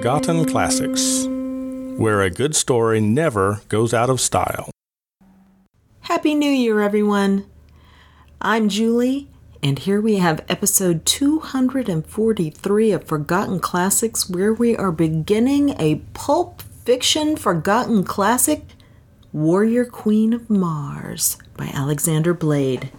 Forgotten Classics, where a good story never goes out of style. Happy New Year, everyone! I'm Julie, and here we have episode 243 of Forgotten Classics, where we are beginning a pulp fiction forgotten classic, Warrior Queen of Mars by Alexander Blade.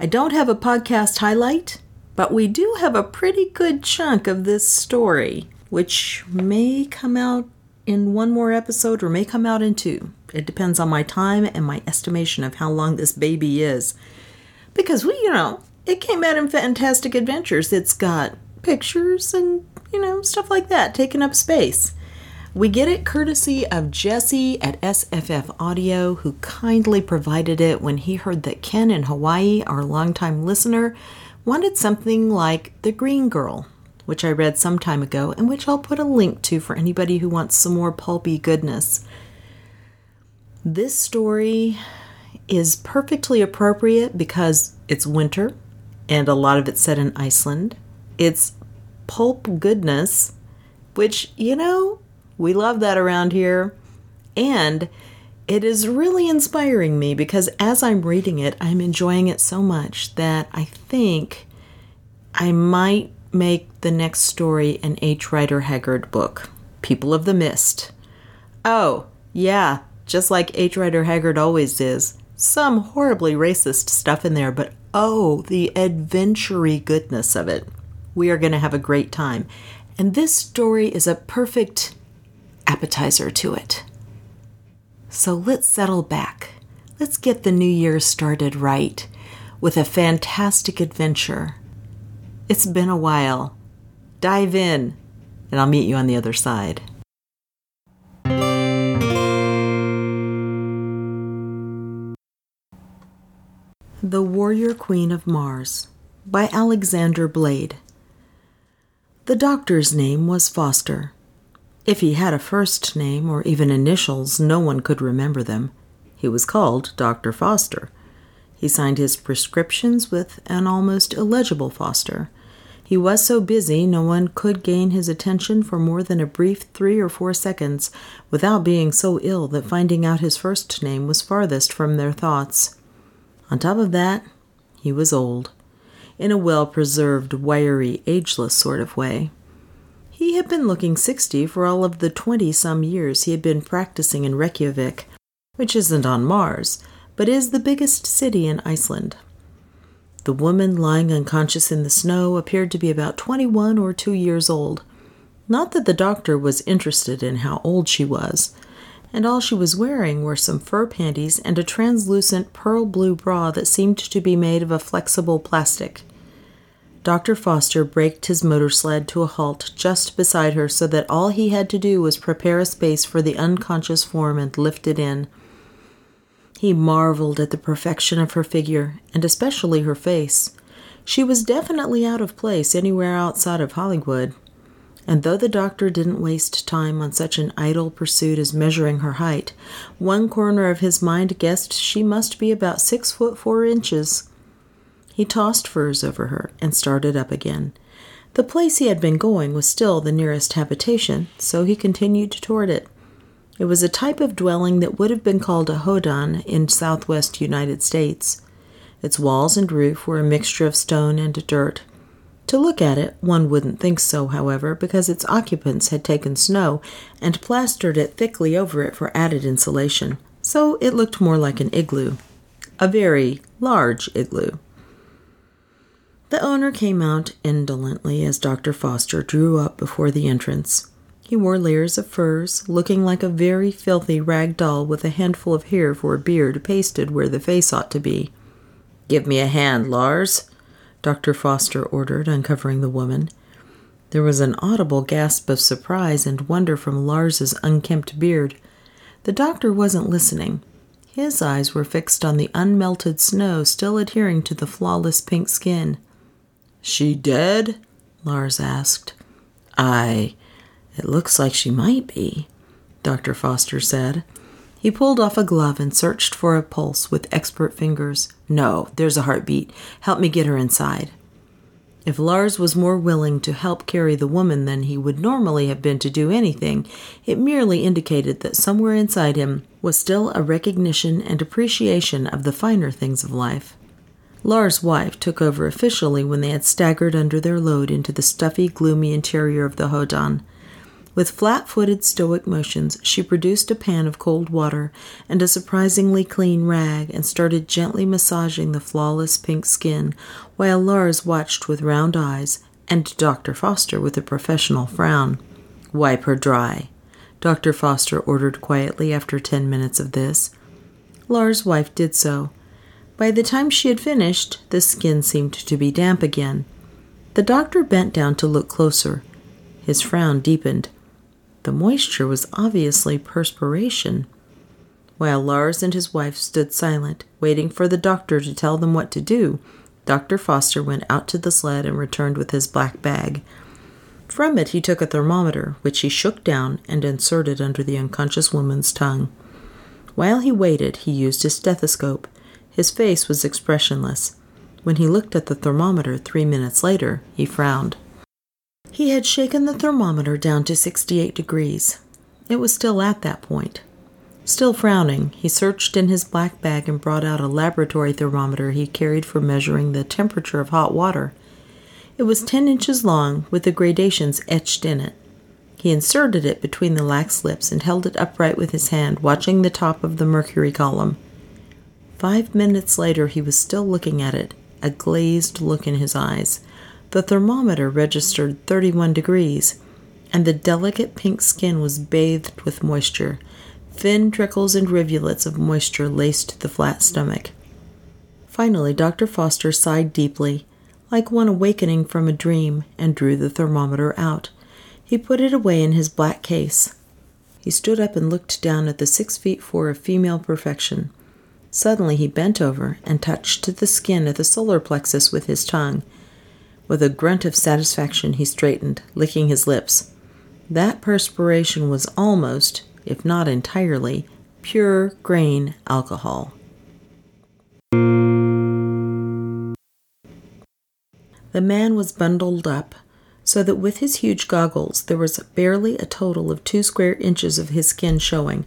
I don't have a podcast highlight, but we do have a pretty good chunk of this story, which may come out in one more episode or may come out in two. It depends on my time and my estimation of how long this baby is. Because we, you know, it came out in Fantastic Adventures. It's got pictures and, you know, stuff like that, taking up space. We get it courtesy of Jesse at SFF Audio, who kindly provided it when he heard that Ken in Hawaii, our longtime listener, wanted something like The Green Girl, which I read some time ago and which I'll put a link to for anybody who wants some more pulpy goodness. This story is perfectly appropriate because it's winter and a lot of it's set in Iceland. It's pulp goodness, which, you know, we love that around here. And it is really inspiring me because as I'm reading it, I'm enjoying it so much that I think I might make the next story an H. Rider Haggard book, People of the Mist. Oh, yeah, just like H. Rider Haggard always is. Some horribly racist stuff in there, but oh, the adventure goodness of it. We are going to have a great time. And this story is a perfect appetizer to it. So let's settle back. Let's get the new year started right with a fantastic adventure. It's been a while. Dive in, and I'll meet you on the other side. The Warrior Queen of Mars by Alexander Blade. The doctor's name was Foster. If he had a first name or even initials, no one could remember them. He was called Dr. Foster. He signed his prescriptions with an almost illegible Foster. He was so busy no one could gain his attention for more than a brief three or four seconds without being so ill that finding out his first name was farthest from their thoughts. On top of that, he was old, in a well preserved, wiry, ageless sort of way. He had been looking sixty for all of the twenty some years he had been practicing in Reykjavik, which isn't on Mars, but is the biggest city in Iceland. The woman lying unconscious in the snow appeared to be about twenty one or two years old. Not that the doctor was interested in how old she was, and all she was wearing were some fur panties and a translucent pearl blue bra that seemed to be made of a flexible plastic. Dr. Foster braked his motor sled to a halt just beside her so that all he had to do was prepare a space for the unconscious form and lift it in. He marveled at the perfection of her figure, and especially her face. She was definitely out of place anywhere outside of Hollywood. And though the doctor didn't waste time on such an idle pursuit as measuring her height, one corner of his mind guessed she must be about six foot four inches. He tossed furs over her and started up again. The place he had been going was still the nearest habitation, so he continued toward it. It was a type of dwelling that would have been called a hogan in southwest United States. Its walls and roof were a mixture of stone and dirt. To look at it, one wouldn't think so, however, because its occupants had taken snow and plastered it thickly over it for added insulation, so it looked more like an igloo. A very large igloo. The owner came out indolently as Dr. Foster drew up before the entrance. He wore layers of furs, looking like a very filthy rag doll with a handful of hair for a beard pasted where the face ought to be. Give me a hand, Lars, Dr. Foster ordered, uncovering the woman. There was an audible gasp of surprise and wonder from Lars's unkempt beard. The doctor wasn't listening. His eyes were fixed on the unmelted snow still adhering to the flawless pink skin. She dead? Lars asked. I. It looks like she might be, Dr. Foster said. He pulled off a glove and searched for a pulse with expert fingers. No, there's a heartbeat. Help me get her inside. If Lars was more willing to help carry the woman than he would normally have been to do anything, it merely indicated that somewhere inside him was still a recognition and appreciation of the finer things of life. Lars' wife took over officially when they had staggered under their load into the stuffy, gloomy interior of the hogan. With flat footed, stoic motions, she produced a pan of cold water and a surprisingly clean rag and started gently massaging the flawless pink skin, while Lars watched with round eyes and Dr. Foster with a professional frown. Wipe her dry, Dr. Foster ordered quietly after ten minutes of this. Lars' wife did so. By the time she had finished, the skin seemed to be damp again. The doctor bent down to look closer. His frown deepened. The moisture was obviously perspiration. While Lars and his wife stood silent, waiting for the doctor to tell them what to do, Dr. Foster went out to the sled and returned with his black bag. From it, he took a thermometer, which he shook down and inserted under the unconscious woman's tongue. While he waited, he used his stethoscope. His face was expressionless. When he looked at the thermometer three minutes later, he frowned. He had shaken the thermometer down to 68 degrees. It was still at that point. Still frowning, he searched in his black bag and brought out a laboratory thermometer he carried for measuring the temperature of hot water. It was 10 inches long, with the gradations etched in it. He inserted it between the lax lips and held it upright with his hand, watching the top of the mercury column. Five minutes later, he was still looking at it, a glazed look in his eyes. The thermometer registered 31 degrees, and the delicate pink skin was bathed with moisture. Thin trickles and rivulets of moisture laced the flat stomach. Finally, Dr. Foster sighed deeply, like one awakening from a dream, and drew the thermometer out. He put it away in his black case. He stood up and looked down at the six feet four of female perfection. Suddenly he bent over and touched the skin at the solar plexus with his tongue. With a grunt of satisfaction, he straightened, licking his lips. That perspiration was almost, if not entirely, pure grain alcohol. The man was bundled up, so that with his huge goggles there was barely a total of two square inches of his skin showing.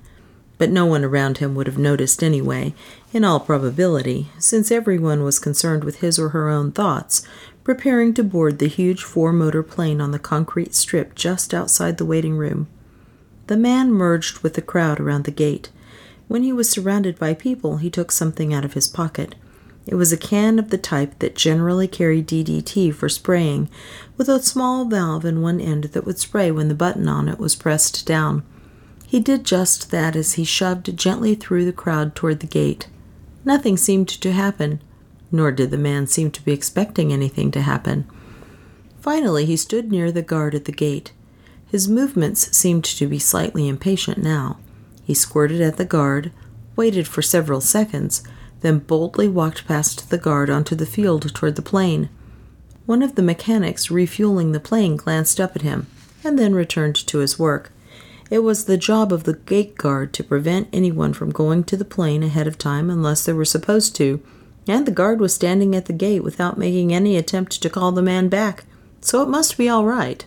But no one around him would have noticed anyway, in all probability, since everyone was concerned with his or her own thoughts, preparing to board the huge four motor plane on the concrete strip just outside the waiting room. The man merged with the crowd around the gate. When he was surrounded by people, he took something out of his pocket. It was a can of the type that generally carry DDT for spraying, with a small valve in one end that would spray when the button on it was pressed down. He did just that as he shoved gently through the crowd toward the gate. Nothing seemed to happen nor did the man seem to be expecting anything to happen. Finally, he stood near the guard at the gate. His movements seemed to be slightly impatient now. He squirted at the guard, waited for several seconds, then boldly walked past the guard onto the field toward the plane. One of the mechanics refueling the plane glanced up at him and then returned to his work. It was the job of the gate guard to prevent anyone from going to the plane ahead of time unless they were supposed to, and the guard was standing at the gate without making any attempt to call the man back, so it must be all right.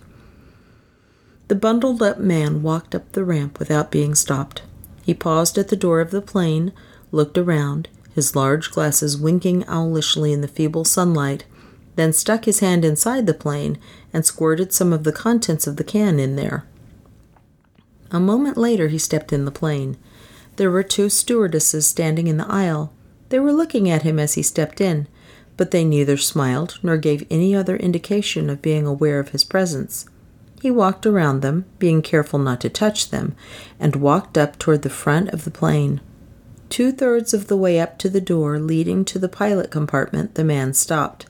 The bundled up man walked up the ramp without being stopped. He paused at the door of the plane, looked around, his large glasses winking owlishly in the feeble sunlight, then stuck his hand inside the plane and squirted some of the contents of the can in there. A moment later, he stepped in the plane. There were two stewardesses standing in the aisle. They were looking at him as he stepped in, but they neither smiled nor gave any other indication of being aware of his presence. He walked around them, being careful not to touch them, and walked up toward the front of the plane. Two thirds of the way up to the door leading to the pilot compartment, the man stopped.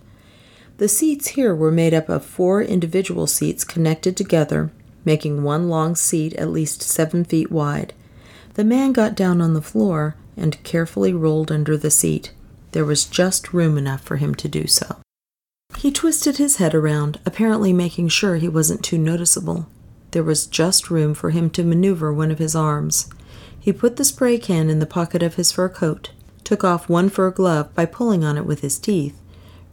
The seats here were made up of four individual seats connected together, making one long seat at least seven feet wide. The man got down on the floor and carefully rolled under the seat. There was just room enough for him to do so. He twisted his head around, apparently making sure he wasn't too noticeable. There was just room for him to maneuver one of his arms. He put the spray can in the pocket of his fur coat, took off one fur glove by pulling on it with his teeth,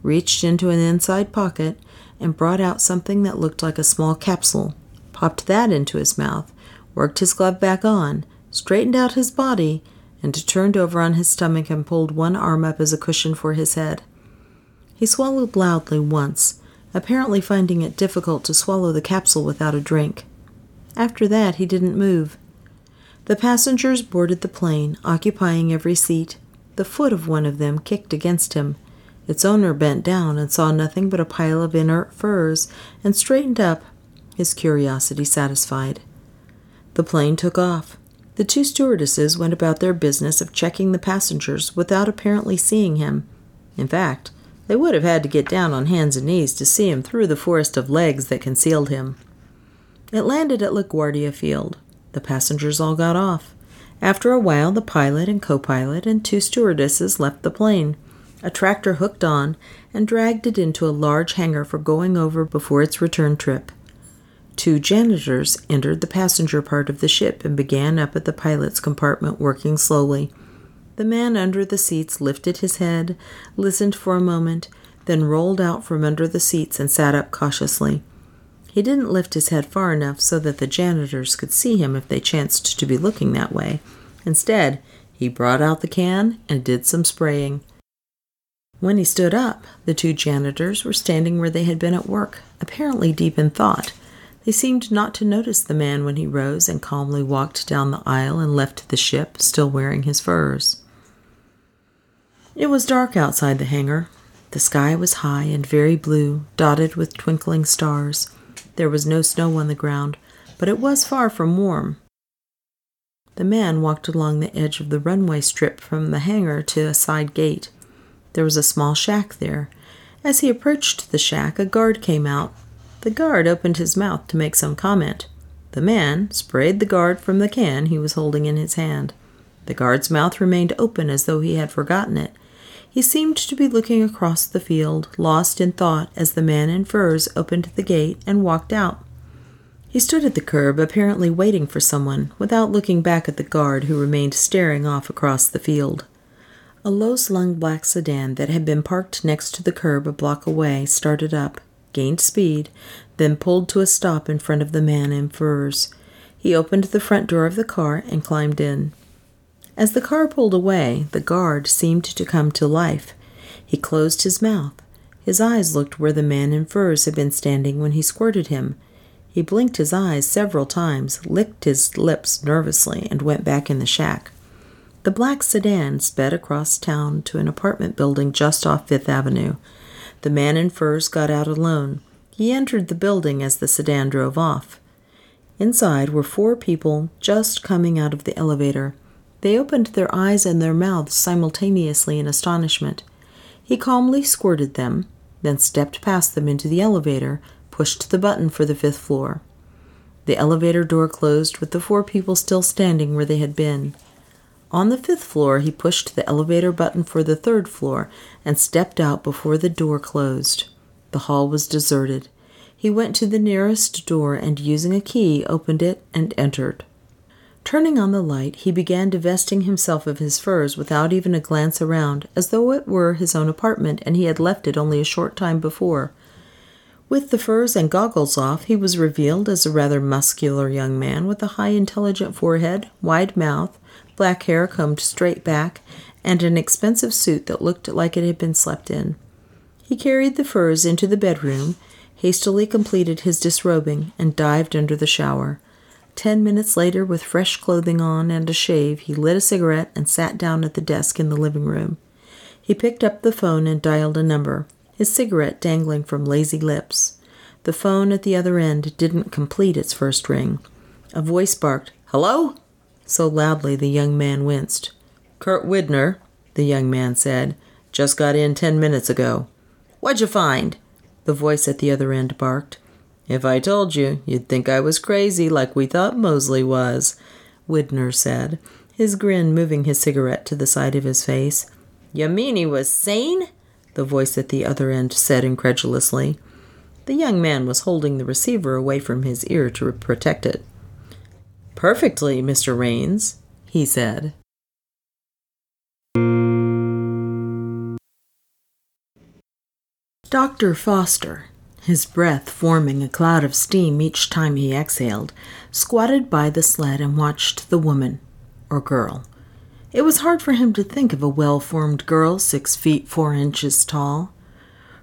reached into an inside pocket, and brought out something that looked like a small capsule, popped that into his mouth, worked his glove back on, straightened out his body, and turned over on his stomach and pulled one arm up as a cushion for his head. He swallowed loudly once, apparently finding it difficult to swallow the capsule without a drink. After that, he didn't move. The passengers boarded the plane, occupying every seat. The foot of one of them kicked against him. Its owner bent down and saw nothing but a pile of inert furs and straightened up, his curiosity satisfied. The plane took off. The two stewardesses went about their business of checking the passengers without apparently seeing him. In fact, they would have had to get down on hands and knees to see him through the forest of legs that concealed him. It landed at LaGuardia Field. The passengers all got off. After a while, the pilot and co pilot and two stewardesses left the plane. A tractor hooked on and dragged it into a large hangar for going over before its return trip. Two janitors entered the passenger part of the ship and began up at the pilot's compartment, working slowly. The man under the seats lifted his head, listened for a moment, then rolled out from under the seats and sat up cautiously. He didn't lift his head far enough so that the janitors could see him if they chanced to be looking that way. Instead, he brought out the can and did some spraying. When he stood up, the two janitors were standing where they had been at work, apparently deep in thought. They seemed not to notice the man when he rose and calmly walked down the aisle and left the ship, still wearing his furs. It was dark outside the hangar. The sky was high and very blue, dotted with twinkling stars. There was no snow on the ground, but it was far from warm. The man walked along the edge of the runway strip from the hangar to a side gate. There was a small shack there. As he approached the shack, a guard came out. The guard opened his mouth to make some comment. The man sprayed the guard from the can he was holding in his hand. The guard's mouth remained open as though he had forgotten it. He seemed to be looking across the field, lost in thought, as the man in furs opened the gate and walked out. He stood at the curb, apparently waiting for someone, without looking back at the guard who remained staring off across the field. A low slung black sedan that had been parked next to the curb a block away started up, gained speed, then pulled to a stop in front of the man in furs. He opened the front door of the car and climbed in. As the car pulled away, the guard seemed to come to life. He closed his mouth. His eyes looked where the man in furs had been standing when he squirted him. He blinked his eyes several times, licked his lips nervously, and went back in the shack. The black sedan sped across town to an apartment building just off Fifth Avenue. The man in furs got out alone. He entered the building as the sedan drove off. Inside were four people just coming out of the elevator. They opened their eyes and their mouths simultaneously in astonishment. He calmly squirted them, then stepped past them into the elevator, pushed the button for the fifth floor. The elevator door closed with the four people still standing where they had been. On the fifth floor, he pushed the elevator button for the third floor and stepped out before the door closed. The hall was deserted. He went to the nearest door and, using a key, opened it and entered. Turning on the light, he began divesting himself of his furs without even a glance around, as though it were his own apartment and he had left it only a short time before. With the furs and goggles off, he was revealed as a rather muscular young man with a high, intelligent forehead, wide mouth, black hair combed straight back, and an expensive suit that looked like it had been slept in. He carried the furs into the bedroom, hastily completed his disrobing, and dived under the shower. Ten minutes later, with fresh clothing on and a shave, he lit a cigarette and sat down at the desk in the living room. He picked up the phone and dialed a number, his cigarette dangling from lazy lips. The phone at the other end didn't complete its first ring. A voice barked, Hello? So loudly the young man winced. Kurt Widner, the young man said, just got in ten minutes ago. What'd you find? The voice at the other end barked. If I told you, you'd think I was crazy like we thought Mosley was, Widner said, his grin moving his cigarette to the side of his face. You mean he was sane? The voice at the other end said incredulously. The young man was holding the receiver away from his ear to protect it. Perfectly, Mr. Raines, he said. Dr. Foster his breath forming a cloud of steam each time he exhaled, squatted by the sled and watched the woman, or girl. It was hard for him to think of a well formed girl six feet four inches tall.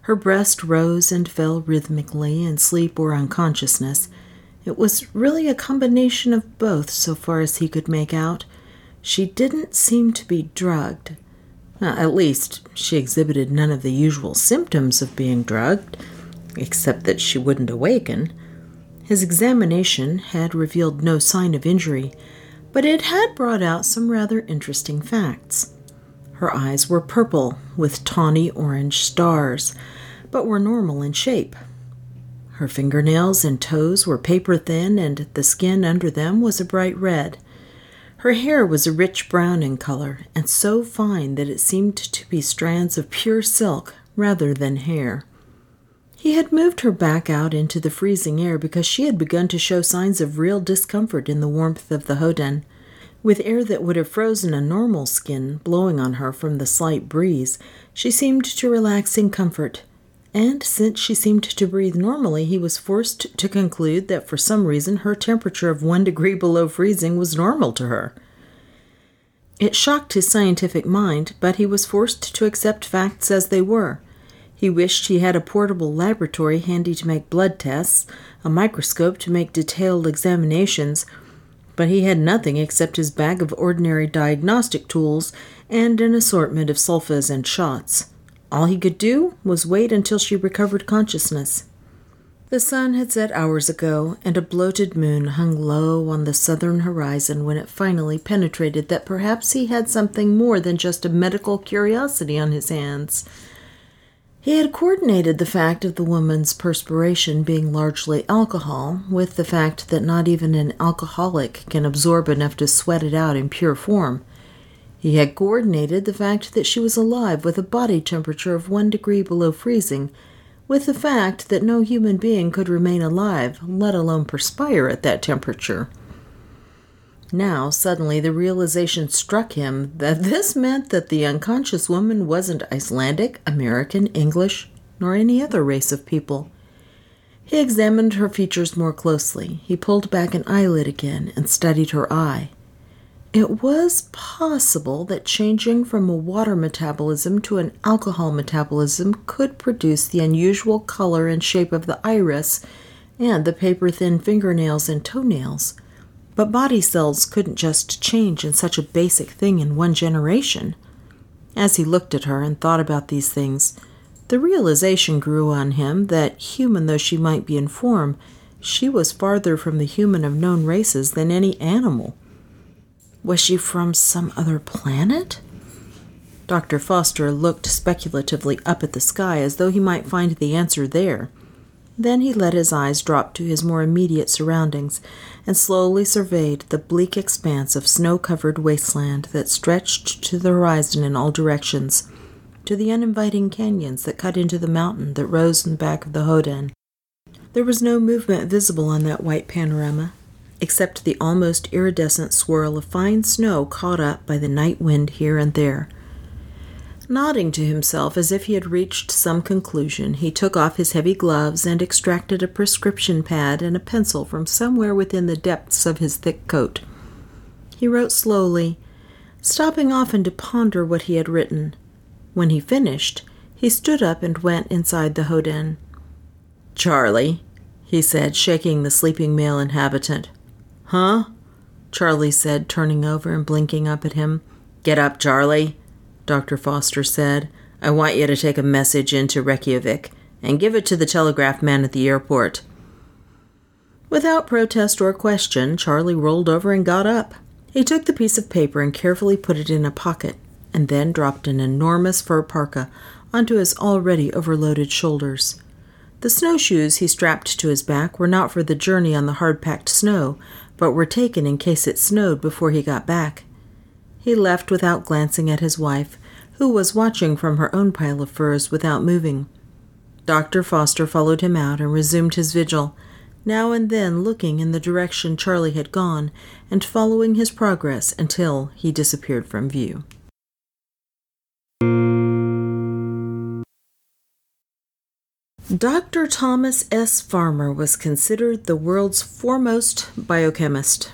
Her breast rose and fell rhythmically in sleep or unconsciousness. It was really a combination of both, so far as he could make out. She didn't seem to be drugged. at least, she exhibited none of the usual symptoms of being drugged except that she wouldn't awaken. His examination had revealed no sign of injury, but it had brought out some rather interesting facts. Her eyes were purple with tawny orange stars, but were normal in shape. Her fingernails and toes were paper thin, and the skin under them was a bright red. Her hair was a rich brown in color, and so fine that it seemed to be strands of pure silk rather than hair. He had moved her back out into the freezing air because she had begun to show signs of real discomfort in the warmth of the hogan. With air that would have frozen a normal skin blowing on her from the slight breeze, she seemed to relax in comfort. And since she seemed to breathe normally, he was forced to conclude that for some reason her temperature of one degree below freezing was normal to her. It shocked his scientific mind, but he was forced to accept facts as they were. He wished he had a portable laboratory handy to make blood tests, a microscope to make detailed examinations, but he had nothing except his bag of ordinary diagnostic tools and an assortment of sulfas and shots. All he could do was wait until she recovered consciousness. The sun had set hours ago, and a bloated moon hung low on the southern horizon when it finally penetrated that perhaps he had something more than just a medical curiosity on his hands. He had coordinated the fact of the woman's perspiration being largely alcohol with the fact that not even an alcoholic can absorb enough to sweat it out in pure form. He had coordinated the fact that she was alive with a body temperature of one degree below freezing, with the fact that no human being could remain alive, let alone perspire at that temperature. Now, suddenly, the realization struck him that this meant that the unconscious woman wasn't Icelandic, American, English, nor any other race of people. He examined her features more closely. He pulled back an eyelid again and studied her eye. It was possible that changing from a water metabolism to an alcohol metabolism could produce the unusual color and shape of the iris and the paper thin fingernails and toenails. But body cells couldn't just change in such a basic thing in one generation. As he looked at her and thought about these things, the realization grew on him that, human though she might be in form, she was farther from the human of known races than any animal. Was she from some other planet? Dr. Foster looked speculatively up at the sky as though he might find the answer there. Then he let his eyes drop to his more immediate surroundings and slowly surveyed the bleak expanse of snow covered wasteland that stretched to the horizon in all directions, to the uninviting canyons that cut into the mountain that rose in the back of the hogan. There was no movement visible on that white panorama, except the almost iridescent swirl of fine snow caught up by the night wind here and there Nodding to himself as if he had reached some conclusion, he took off his heavy gloves and extracted a prescription pad and a pencil from somewhere within the depths of his thick coat. He wrote slowly, stopping often to ponder what he had written. When he finished, he stood up and went inside the hogan. Charlie, he said, shaking the sleeping male inhabitant. Huh? Charlie said, turning over and blinking up at him. Get up, Charlie. Dr. Foster said. I want you to take a message into Reykjavik and give it to the telegraph man at the airport. Without protest or question, Charlie rolled over and got up. He took the piece of paper and carefully put it in a pocket, and then dropped an enormous fur parka onto his already overloaded shoulders. The snowshoes he strapped to his back were not for the journey on the hard packed snow, but were taken in case it snowed before he got back. He left without glancing at his wife, who was watching from her own pile of furs without moving. Dr. Foster followed him out and resumed his vigil, now and then looking in the direction Charlie had gone and following his progress until he disappeared from view. Dr. Thomas S. Farmer was considered the world's foremost biochemist.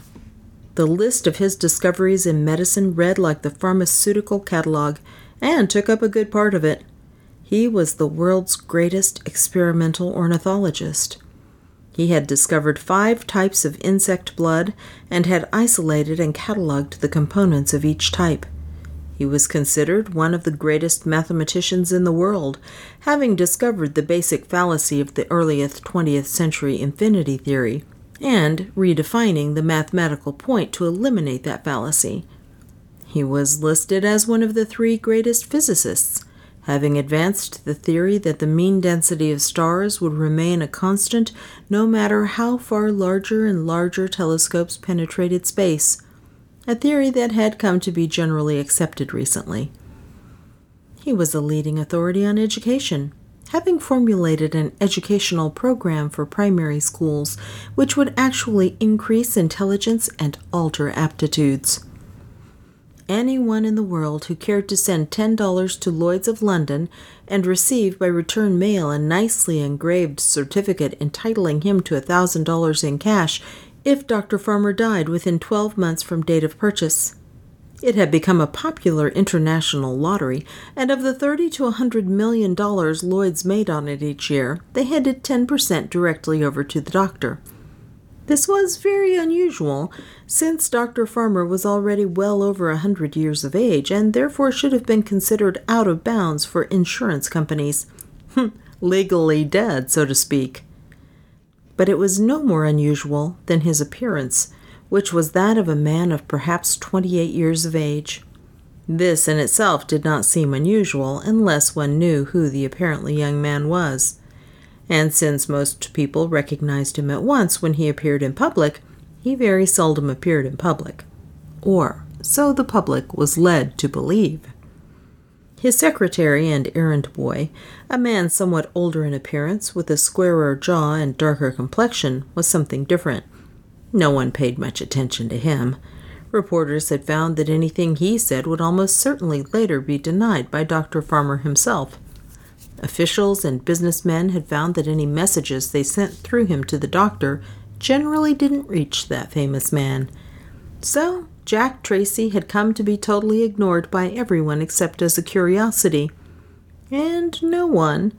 The list of his discoveries in medicine read like the pharmaceutical catalog and took up a good part of it. He was the world's greatest experimental ornithologist. He had discovered five types of insect blood and had isolated and cataloged the components of each type. He was considered one of the greatest mathematicians in the world, having discovered the basic fallacy of the earliest 20th century infinity theory and redefining the mathematical point to eliminate that fallacy. He was listed as one of the three greatest physicists, having advanced the theory that the mean density of stars would remain a constant no matter how far larger and larger telescopes penetrated space a theory that had come to be generally accepted recently. He was a leading authority on education, having formulated an educational program for primary schools which would actually increase intelligence and alter aptitudes. Anyone in the world who cared to send $10 to Lloyd's of London and receive by return mail a nicely engraved certificate entitling him to a $1,000 in cash if Dr. Farmer died within 12 months from date of purchase. It had become a popular international lottery, and of the 30 to 100 million dollars Lloyd's made on it each year, they handed 10% directly over to the doctor. This was very unusual, since Dr. Farmer was already well over a hundred years of age and therefore should have been considered out of bounds for insurance companies. Legally dead, so to speak but it was no more unusual than his appearance, which was that of a man of perhaps twenty eight years of age. This in itself did not seem unusual unless one knew who the apparently young man was. And since most people recognized him at once when he appeared in public, he very seldom appeared in public. Or so the public was led to believe. His secretary and errand boy, a man somewhat older in appearance, with a squarer jaw and darker complexion, was something different. No one paid much attention to him. Reporters had found that anything he said would almost certainly later be denied by Dr. Farmer himself. Officials and businessmen had found that any messages they sent through him to the doctor generally didn't reach that famous man. So Jack Tracy had come to be totally ignored by everyone except as a curiosity. And no one,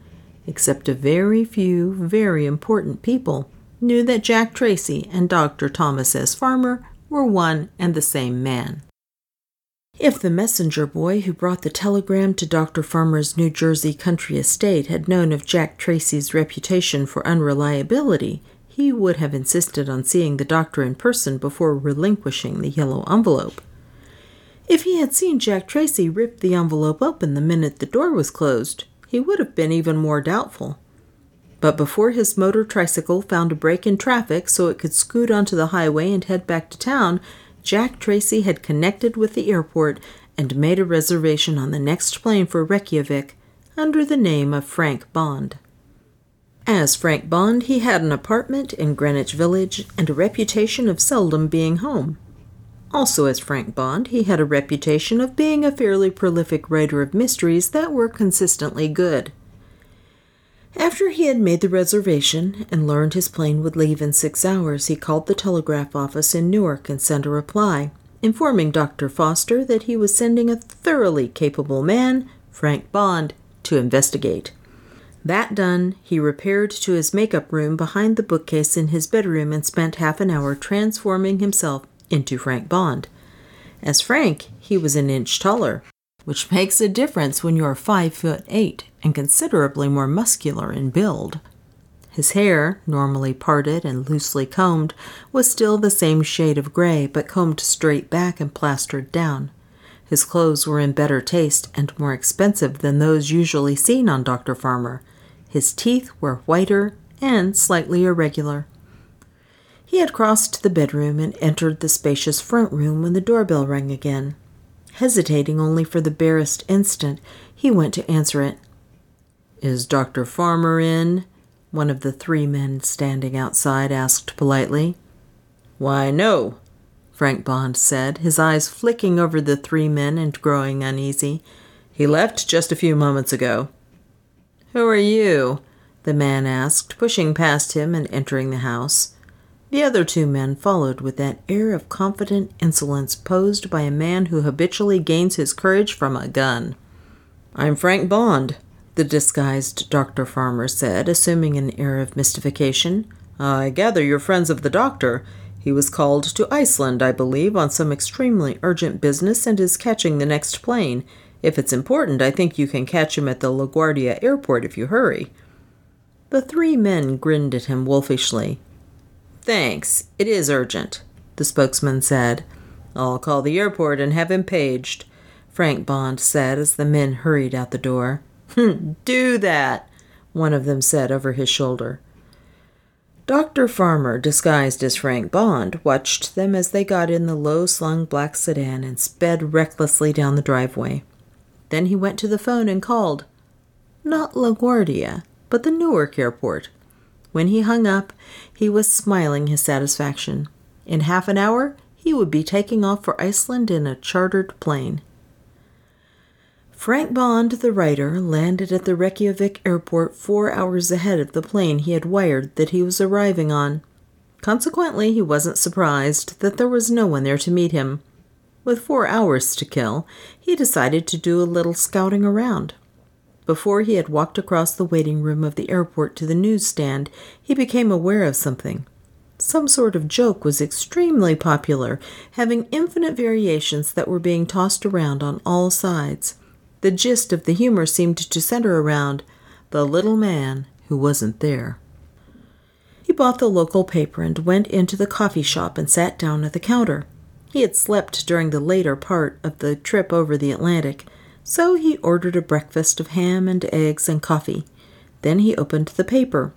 except a very few very important people, knew that Jack Tracy and Dr. Thomas S. Farmer were one and the same man. If the messenger boy who brought the telegram to Dr. Farmer's New Jersey country estate had known of Jack Tracy's reputation for unreliability, he would have insisted on seeing the doctor in person before relinquishing the yellow envelope. If he had seen Jack Tracy rip the envelope open the minute the door was closed, he would have been even more doubtful. But before his motor tricycle found a break in traffic so it could scoot onto the highway and head back to town, Jack Tracy had connected with the airport and made a reservation on the next plane for Reykjavik under the name of Frank Bond. As Frank Bond, he had an apartment in Greenwich Village and a reputation of seldom being home. Also, as Frank Bond, he had a reputation of being a fairly prolific writer of mysteries that were consistently good. After he had made the reservation and learned his plane would leave in six hours, he called the telegraph office in Newark and sent a reply, informing Dr. Foster that he was sending a thoroughly capable man, Frank Bond, to investigate. That done, he repaired to his makeup room behind the bookcase in his bedroom and spent half an hour transforming himself into Frank Bond. As Frank, he was an inch taller, which makes a difference when you're five foot eight and considerably more muscular in build. His hair, normally parted and loosely combed, was still the same shade of gray, but combed straight back and plastered down. His clothes were in better taste and more expensive than those usually seen on Dr. Farmer. His teeth were whiter and slightly irregular. He had crossed the bedroom and entered the spacious front room when the doorbell rang again. Hesitating only for the barest instant, he went to answer it. Is Dr. Farmer in? One of the three men standing outside asked politely. Why, no, Frank Bond said, his eyes flicking over the three men and growing uneasy. He left just a few moments ago. Who are you? the man asked, pushing past him and entering the house. The other two men followed with that air of confident insolence posed by a man who habitually gains his courage from a gun. I'm Frank Bond, the disguised Dr. Farmer said, assuming an air of mystification. I gather you're friends of the doctor. He was called to Iceland, I believe, on some extremely urgent business and is catching the next plane. If it's important, I think you can catch him at the LaGuardia airport if you hurry. The three men grinned at him wolfishly. Thanks, it is urgent, the spokesman said. I'll call the airport and have him paged, Frank Bond said as the men hurried out the door. Hm, do that, one of them said over his shoulder. Dr. Farmer, disguised as Frank Bond, watched them as they got in the low slung black sedan and sped recklessly down the driveway. Then he went to the phone and called. Not LaGuardia, but the Newark airport. When he hung up, he was smiling his satisfaction. In half an hour, he would be taking off for Iceland in a chartered plane. Frank Bond, the writer, landed at the Reykjavik airport four hours ahead of the plane he had wired that he was arriving on. Consequently, he wasn't surprised that there was no one there to meet him. With four hours to kill, he decided to do a little scouting around. Before he had walked across the waiting room of the airport to the newsstand, he became aware of something. Some sort of joke was extremely popular, having infinite variations that were being tossed around on all sides. The gist of the humor seemed to center around the little man who wasn't there. He bought the local paper and went into the coffee shop and sat down at the counter. He had slept during the later part of the trip over the Atlantic so he ordered a breakfast of ham and eggs and coffee. Then he opened the paper.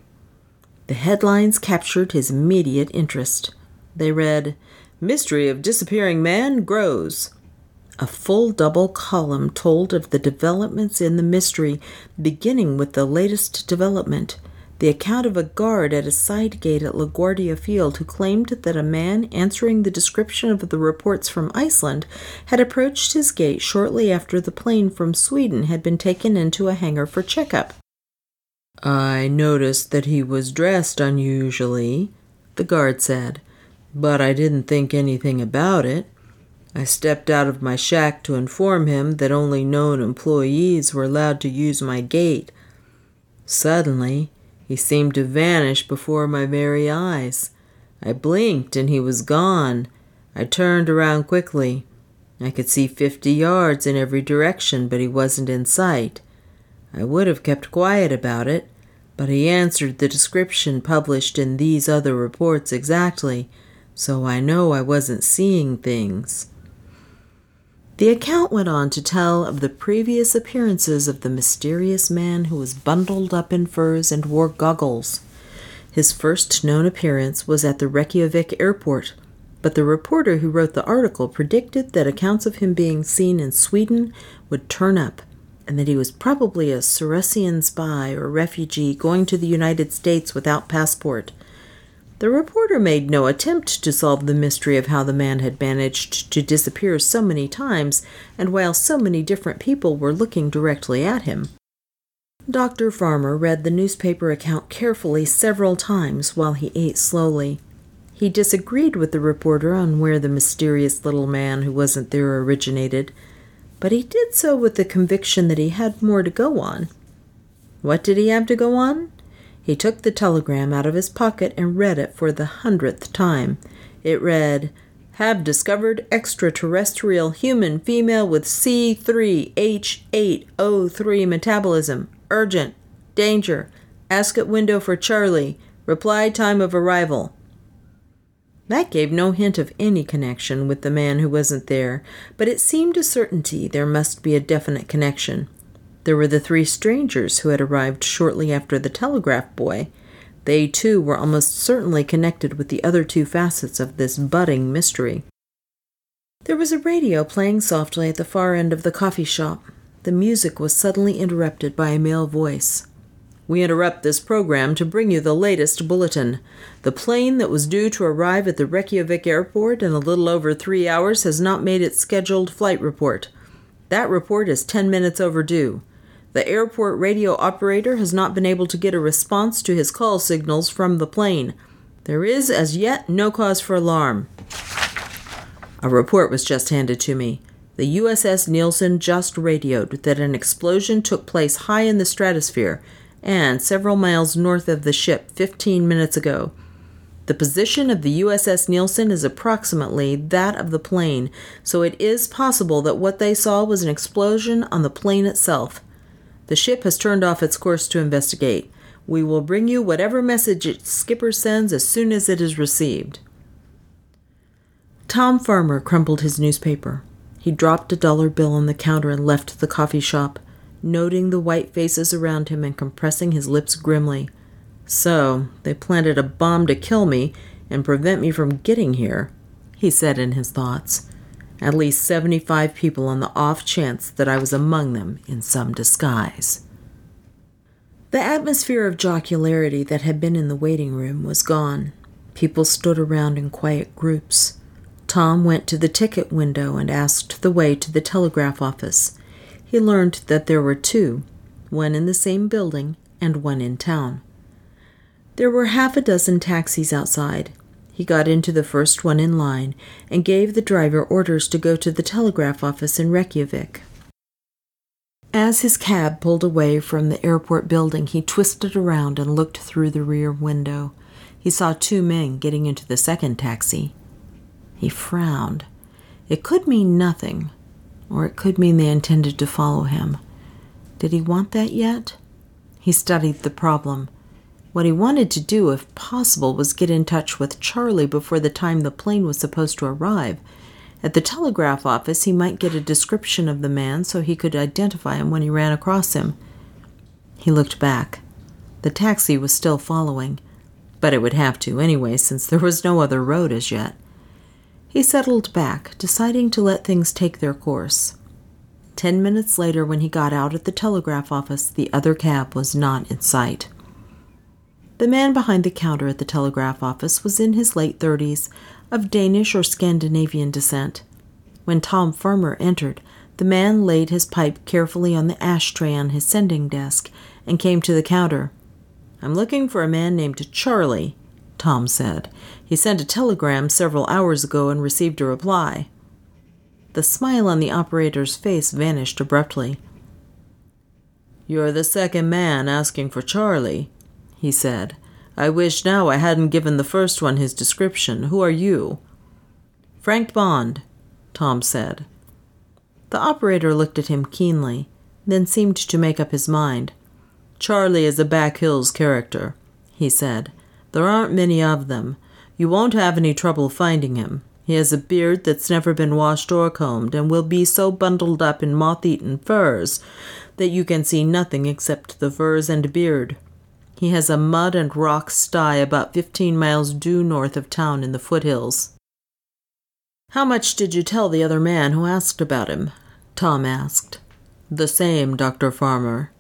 The headlines captured his immediate interest. They read, Mystery of Disappearing Man Grows. A full double column told of the developments in the mystery, beginning with the latest development the account of a guard at a side gate at LaGuardia Field who claimed that a man answering the description of the reports from Iceland had approached his gate shortly after the plane from Sweden had been taken into a hangar for checkup. I noticed that he was dressed unusually, the guard said, but I didn't think anything about it. I stepped out of my shack to inform him that only known employees were allowed to use my gate. Suddenly, he seemed to vanish before my very eyes. I blinked and he was gone. I turned around quickly. I could see fifty yards in every direction, but he wasn't in sight. I would have kept quiet about it, but he answered the description published in these other reports exactly, so I know I wasn't seeing things. The account went on to tell of the previous appearances of the mysterious man who was bundled up in furs and wore goggles. His first known appearance was at the Reykjavik airport, but the reporter who wrote the article predicted that accounts of him being seen in Sweden would turn up, and that he was probably a Saurischian spy or refugee going to the United States without passport. The reporter made no attempt to solve the mystery of how the man had managed to disappear so many times and while so many different people were looking directly at him. Dr. Farmer read the newspaper account carefully several times while he ate slowly. He disagreed with the reporter on where the mysterious little man who wasn't there originated, but he did so with the conviction that he had more to go on. What did he have to go on? He took the telegram out of his pocket and read it for the hundredth time. It read, Have discovered extraterrestrial human female with C3H8O3 metabolism. Urgent. Danger. Ask at window for Charlie. Reply time of arrival. That gave no hint of any connection with the man who wasn't there, but it seemed a certainty there must be a definite connection. There were the three strangers who had arrived shortly after the telegraph boy. They, too, were almost certainly connected with the other two facets of this budding mystery. There was a radio playing softly at the far end of the coffee shop. The music was suddenly interrupted by a male voice. We interrupt this program to bring you the latest bulletin. The plane that was due to arrive at the Reykjavik airport in a little over three hours has not made its scheduled flight report. That report is ten minutes overdue. The airport radio operator has not been able to get a response to his call signals from the plane. There is, as yet, no cause for alarm. A report was just handed to me. The USS Nielsen just radioed that an explosion took place high in the stratosphere and several miles north of the ship 15 minutes ago. The position of the USS Nielsen is approximately that of the plane, so it is possible that what they saw was an explosion on the plane itself. The ship has turned off its course to investigate. We will bring you whatever message its skipper sends as soon as it is received. Tom Farmer crumpled his newspaper. He dropped a dollar bill on the counter and left the coffee shop, noting the white faces around him and compressing his lips grimly. So, they planted a bomb to kill me and prevent me from getting here, he said in his thoughts. At least 75 people on the off chance that I was among them in some disguise. The atmosphere of jocularity that had been in the waiting room was gone. People stood around in quiet groups. Tom went to the ticket window and asked the way to the telegraph office. He learned that there were two, one in the same building and one in town. There were half a dozen taxis outside. He got into the first one in line and gave the driver orders to go to the telegraph office in Reykjavik. As his cab pulled away from the airport building, he twisted around and looked through the rear window. He saw two men getting into the second taxi. He frowned. It could mean nothing, or it could mean they intended to follow him. Did he want that yet? He studied the problem. What he wanted to do, if possible, was get in touch with Charlie before the time the plane was supposed to arrive. At the telegraph office, he might get a description of the man so he could identify him when he ran across him. He looked back. The taxi was still following, but it would have to anyway, since there was no other road as yet. He settled back, deciding to let things take their course. Ten minutes later, when he got out at the telegraph office, the other cab was not in sight. The man behind the counter at the telegraph office was in his late thirties, of Danish or Scandinavian descent. When Tom Farmer entered, the man laid his pipe carefully on the ashtray on his sending desk and came to the counter. I'm looking for a man named Charlie, Tom said. He sent a telegram several hours ago and received a reply. The smile on the operator's face vanished abruptly. You're the second man asking for Charlie, he said. I wish now I hadn't given the first one his description. Who are you? Frank Bond, Tom said. The operator looked at him keenly, then seemed to make up his mind. Charlie is a Back Hills character, he said. There aren't many of them. You won't have any trouble finding him. He has a beard that's never been washed or combed, and will be so bundled up in moth eaten furs that you can see nothing except the furs and beard. He has a mud and rock sty about fifteen miles due north of town in the foothills. How much did you tell the other man who asked about him? Tom asked. The same, Dr. Farmer,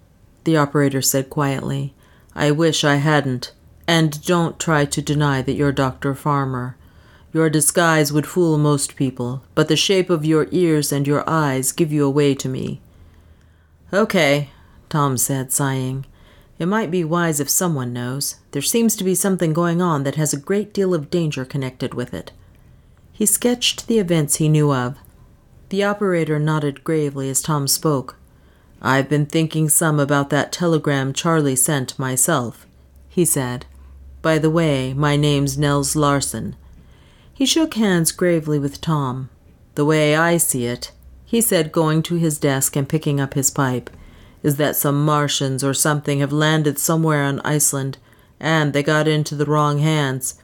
the operator said quietly. I wish I hadn't. And don't try to deny that you're Dr. Farmer. Your disguise would fool most people, but the shape of your ears and your eyes give you away to me. Okay, Tom said, sighing. It might be wise if someone knows. There seems to be something going on that has a great deal of danger connected with it. He sketched the events he knew of. The operator nodded gravely as Tom spoke. I've been thinking some about that telegram Charlie sent myself, he said. By the way, my name's Nels Larson. He shook hands gravely with Tom. The way I see it, he said, going to his desk and picking up his pipe, is that some Martians or something have landed somewhere on Iceland, and they got into the wrong hands.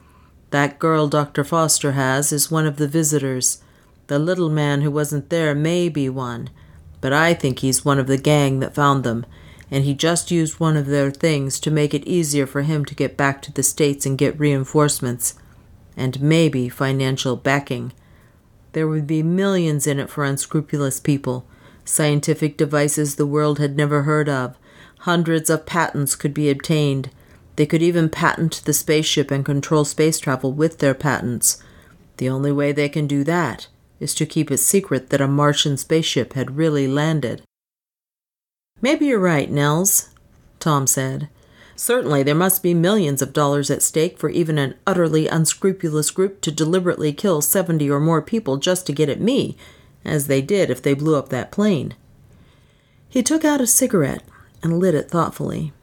That girl Dr. Foster has is one of the visitors. The little man who wasn't there may be one, but I think he's one of the gang that found them, and he just used one of their things to make it easier for him to get back to the States and get reinforcements, and maybe financial backing. There would be millions in it for unscrupulous people scientific devices the world had never heard of. Hundreds of patents could be obtained. They could even patent the spaceship and control space travel with their patents. The only way they can do that is to keep it secret that a Martian spaceship had really landed. Maybe you're right, Nels, Tom said. Certainly, there must be millions of dollars at stake for even an utterly unscrupulous group to deliberately kill 70 or more people just to get at me, as they did if they blew up that plane. He took out a cigarette and lit it thoughtfully.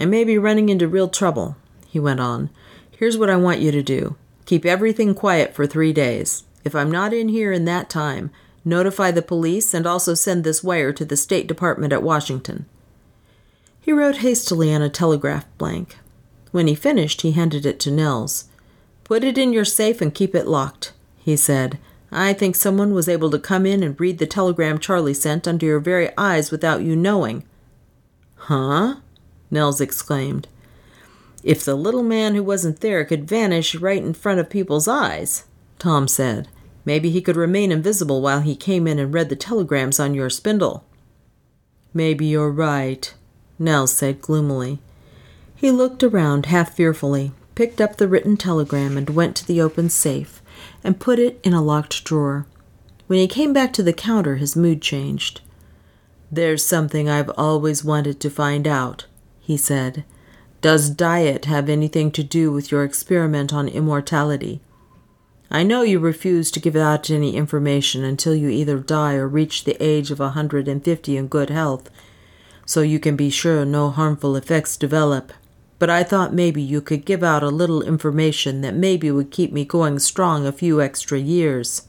I may be running into real trouble, he went on. Here's what I want you to do keep everything quiet for three days. If I'm not in here in that time, notify the police and also send this wire to the State Department at Washington. He wrote hastily on a telegraph blank. When he finished, he handed it to Nels. Put it in your safe and keep it locked, he said. I think someone was able to come in and read the telegram Charlie sent under your very eyes without you knowing. Huh? Nels exclaimed. If the little man who wasn't there could vanish right in front of people's eyes, Tom said, maybe he could remain invisible while he came in and read the telegrams on your spindle. Maybe you're right, Nels said gloomily. He looked around half fearfully, picked up the written telegram, and went to the open safe and put it in a locked drawer. When he came back to the counter, his mood changed. There's something I've always wanted to find out, he said. Does diet have anything to do with your experiment on immortality? I know you refuse to give out any information until you either die or reach the age of a hundred and fifty in good health so you can be sure no harmful effects develop. But I thought maybe you could give out a little information that maybe would keep me going strong a few extra years.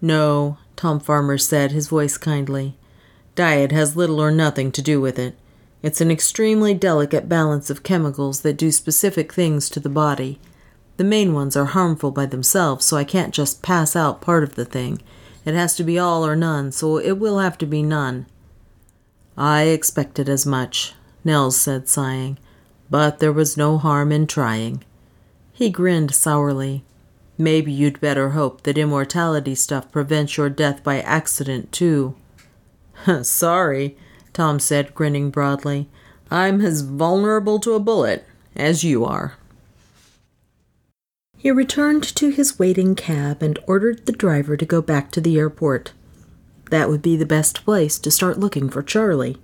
No, Tom Farmer said, his voice kindly. Diet has little or nothing to do with it. It's an extremely delicate balance of chemicals that do specific things to the body. The main ones are harmful by themselves, so I can't just pass out part of the thing. It has to be all or none, so it will have to be none. I expected as much, Nels said, sighing, but there was no harm in trying. He grinned sourly. Maybe you'd better hope that immortality stuff prevents your death by accident, too. Sorry, Tom said, grinning broadly. I'm as vulnerable to a bullet as you are. He returned to his waiting cab and ordered the driver to go back to the airport. That would be the best place to start looking for Charlie.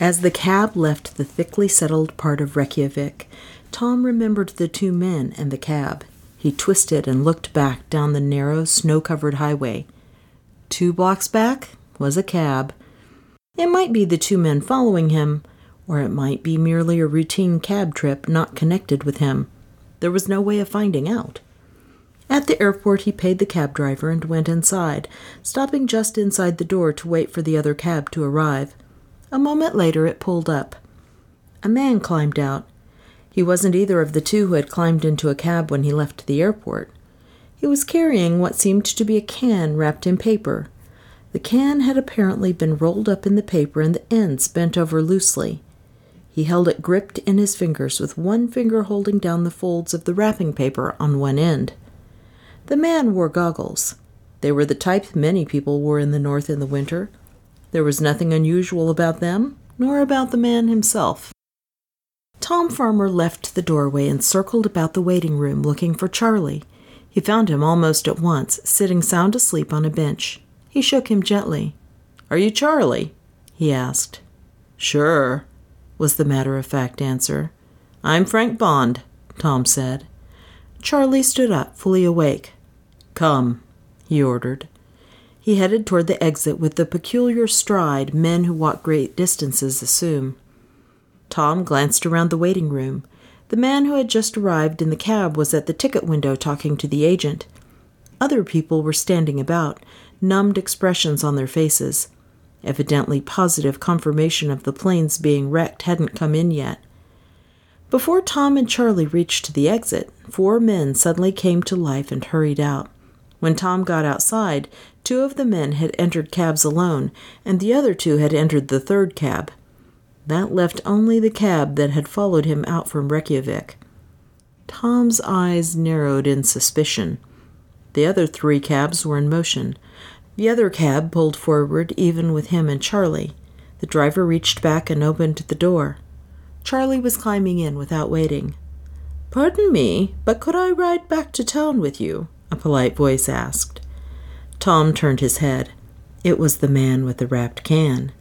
As the cab left the thickly settled part of Reykjavik, Tom remembered the two men and the cab. He twisted and looked back down the narrow, snow covered highway. Two blocks back was a cab. It might be the two men following him, or it might be merely a routine cab trip not connected with him. There was no way of finding out. At the airport, he paid the cab driver and went inside, stopping just inside the door to wait for the other cab to arrive. A moment later, it pulled up. A man climbed out. He wasn't either of the two who had climbed into a cab when he left the airport. He was carrying what seemed to be a can wrapped in paper. The can had apparently been rolled up in the paper and the ends bent over loosely. He held it gripped in his fingers, with one finger holding down the folds of the wrapping paper on one end. The man wore goggles. They were the type many people wore in the North in the winter. There was nothing unusual about them, nor about the man himself. Tom Farmer left the doorway and circled about the waiting room looking for Charlie. He found him almost at once, sitting sound asleep on a bench. He shook him gently. Are you Charlie? he asked. Sure, was the matter of fact answer. I'm Frank Bond, Tom said. Charlie stood up, fully awake. Come, he ordered. He headed toward the exit with the peculiar stride men who walk great distances assume. Tom glanced around the waiting room. The man who had just arrived in the cab was at the ticket window talking to the agent. Other people were standing about, numbed expressions on their faces. Evidently, positive confirmation of the plane's being wrecked hadn't come in yet. Before Tom and Charlie reached the exit, four men suddenly came to life and hurried out. When Tom got outside, two of the men had entered cabs alone, and the other two had entered the third cab. That left only the cab that had followed him out from Reykjavik. Tom's eyes narrowed in suspicion. The other three cabs were in motion. The other cab pulled forward even with him and Charlie. The driver reached back and opened the door. Charlie was climbing in without waiting. Pardon me, but could I ride back to town with you? A polite voice asked. Tom turned his head. It was the man with the wrapped can.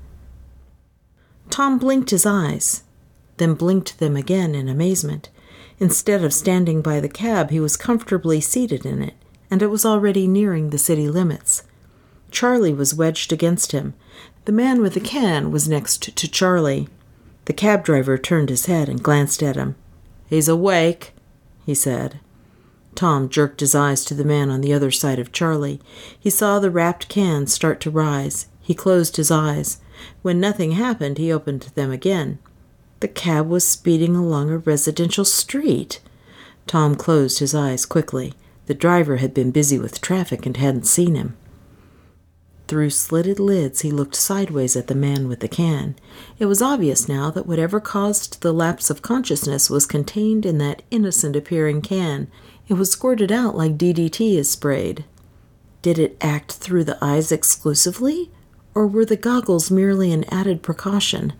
Tom blinked his eyes, then blinked them again in amazement. Instead of standing by the cab, he was comfortably seated in it, and it was already nearing the city limits. Charlie was wedged against him. The man with the can was next to Charlie. The cab driver turned his head and glanced at him. He's awake, he said. Tom jerked his eyes to the man on the other side of Charlie. He saw the wrapped can start to rise. He closed his eyes. When nothing happened, he opened them again. The cab was speeding along a residential street. Tom closed his eyes quickly. The driver had been busy with traffic and hadn't seen him. Through slitted lids, he looked sideways at the man with the can. It was obvious now that whatever caused the lapse of consciousness was contained in that innocent appearing can. It was squirted out like DDT is sprayed. Did it act through the eyes exclusively, or were the goggles merely an added precaution?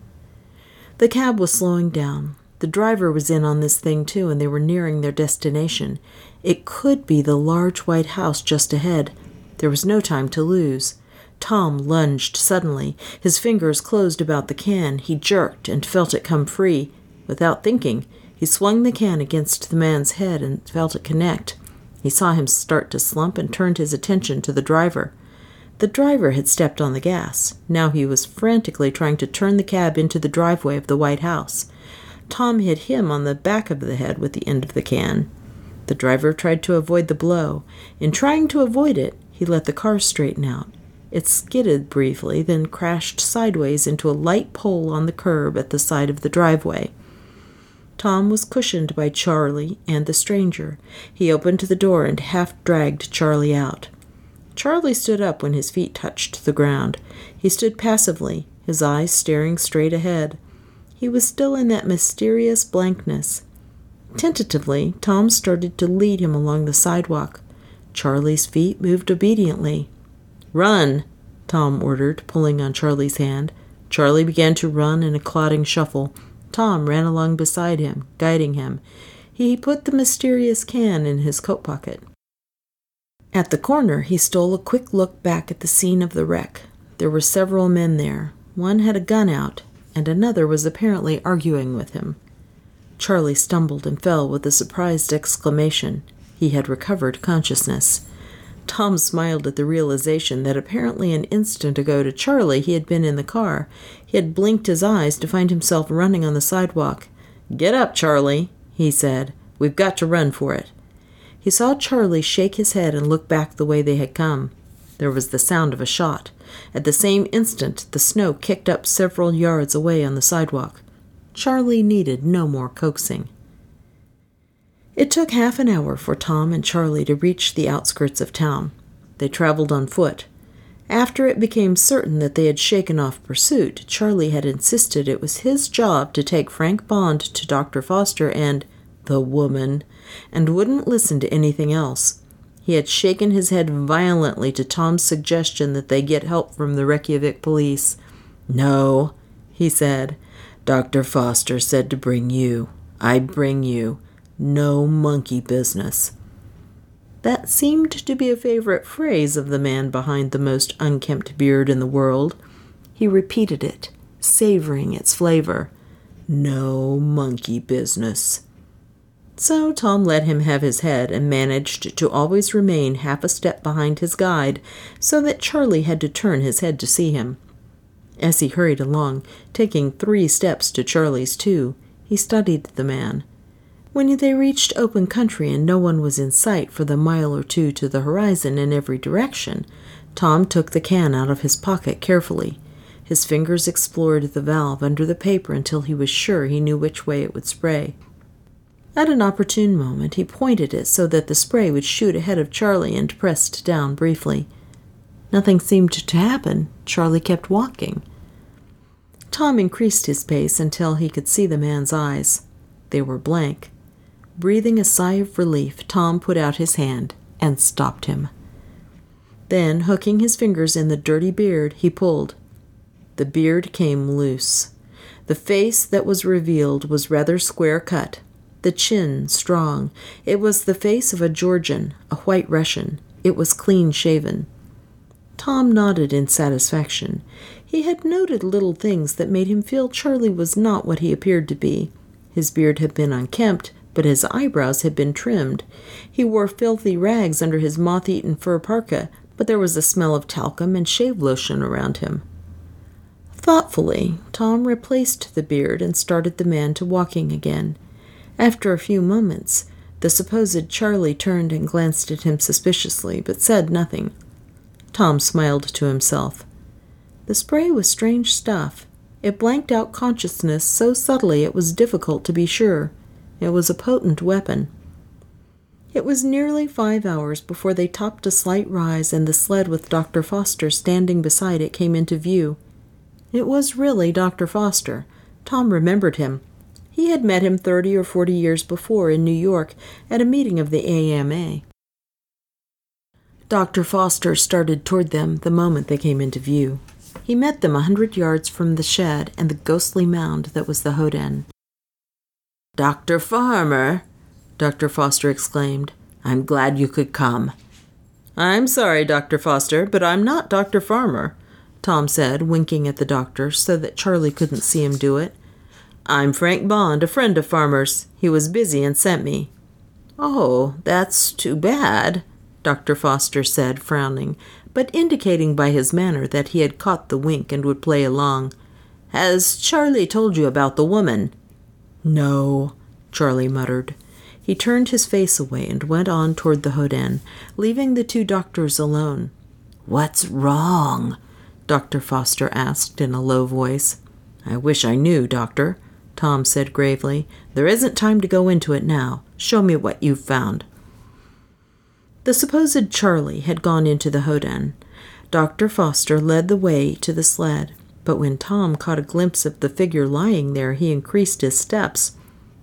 The cab was slowing down. The driver was in on this thing too, and they were nearing their destination. It could be the large white house just ahead. There was no time to lose. Tom lunged suddenly. His fingers closed about the can. He jerked and felt it come free. Without thinking, he swung the can against the man's head and felt it connect. He saw him start to slump and turned his attention to the driver. The driver had stepped on the gas. Now he was frantically trying to turn the cab into the driveway of the White House. Tom hit him on the back of the head with the end of the can. The driver tried to avoid the blow. In trying to avoid it, he let the car straighten out. It skidded briefly, then crashed sideways into a light pole on the curb at the side of the driveway. Tom was cushioned by Charlie and the stranger. He opened the door and half dragged Charlie out. Charlie stood up when his feet touched the ground. He stood passively, his eyes staring straight ahead. He was still in that mysterious blankness. Tentatively, Tom started to lead him along the sidewalk. Charlie's feet moved obediently. Run, Tom ordered, pulling on Charlie's hand. Charlie began to run in a clotting shuffle. Tom ran along beside him, guiding him. He put the mysterious can in his coat pocket. At the corner, he stole a quick look back at the scene of the wreck. There were several men there. One had a gun out, and another was apparently arguing with him. Charlie stumbled and fell with a surprised exclamation. He had recovered consciousness. Tom smiled at the realization that apparently an instant ago to Charlie he had been in the car. He had blinked his eyes to find himself running on the sidewalk. Get up, Charlie, he said. We've got to run for it. He saw Charlie shake his head and look back the way they had come. There was the sound of a shot. At the same instant, the snow kicked up several yards away on the sidewalk. Charlie needed no more coaxing. It took half an hour for Tom and Charlie to reach the outskirts of town. They traveled on foot. After it became certain that they had shaken off pursuit, Charlie had insisted it was his job to take Frank Bond to Dr. Foster and the woman, and wouldn't listen to anything else. He had shaken his head violently to Tom's suggestion that they get help from the Reykjavik police. No, he said. Dr. Foster said to bring you. I bring you. No monkey business. That seemed to be a favorite phrase of the man behind the most unkempt beard in the world. He repeated it, savoring its flavor. No monkey business. So Tom let him have his head and managed to always remain half a step behind his guide so that Charlie had to turn his head to see him. As he hurried along, taking three steps to Charlie's two, he studied the man. When they reached open country and no one was in sight for the mile or two to the horizon in every direction, Tom took the can out of his pocket carefully. His fingers explored the valve under the paper until he was sure he knew which way it would spray. At an opportune moment, he pointed it so that the spray would shoot ahead of Charlie and pressed down briefly. Nothing seemed to happen. Charlie kept walking. Tom increased his pace until he could see the man's eyes. They were blank. Breathing a sigh of relief, Tom put out his hand and stopped him. Then, hooking his fingers in the dirty beard, he pulled. The beard came loose. The face that was revealed was rather square cut, the chin strong. It was the face of a Georgian, a white Russian. It was clean shaven. Tom nodded in satisfaction. He had noted little things that made him feel Charlie was not what he appeared to be. His beard had been unkempt, but his eyebrows had been trimmed. He wore filthy rags under his moth eaten fur parka, but there was a smell of talcum and shave lotion around him. Thoughtfully, Tom replaced the beard and started the man to walking again. After a few moments, the supposed Charlie turned and glanced at him suspiciously, but said nothing. Tom smiled to himself. The spray was strange stuff. It blanked out consciousness so subtly it was difficult to be sure. It was a potent weapon. It was nearly five hours before they topped a slight rise and the sled with Dr. Foster standing beside it came into view. It was really Dr. Foster. Tom remembered him. He had met him thirty or forty years before in New York at a meeting of the AMA. Dr. Foster started toward them the moment they came into view. He met them a hundred yards from the shed and the ghostly mound that was the hogan. Dr. Farmer, Dr. Foster exclaimed, I'm glad you could come. I'm sorry, Dr. Foster, but I'm not Dr. Farmer. Tom said, winking at the doctor so that Charlie couldn't see him do it. I'm Frank Bond, a friend of Farmer's. He was busy and sent me. Oh, that's too bad, Dr. Foster said, frowning, but indicating by his manner that he had caught the wink and would play along. Has Charlie told you about the woman? No, Charlie muttered. He turned his face away and went on toward the hogan, leaving the two doctors alone. What's wrong? Dr. Foster asked in a low voice. I wish I knew, Doctor, Tom said gravely. There isn't time to go into it now. Show me what you've found. The supposed Charlie had gone into the hogan. Dr. Foster led the way to the sled, but when Tom caught a glimpse of the figure lying there, he increased his steps.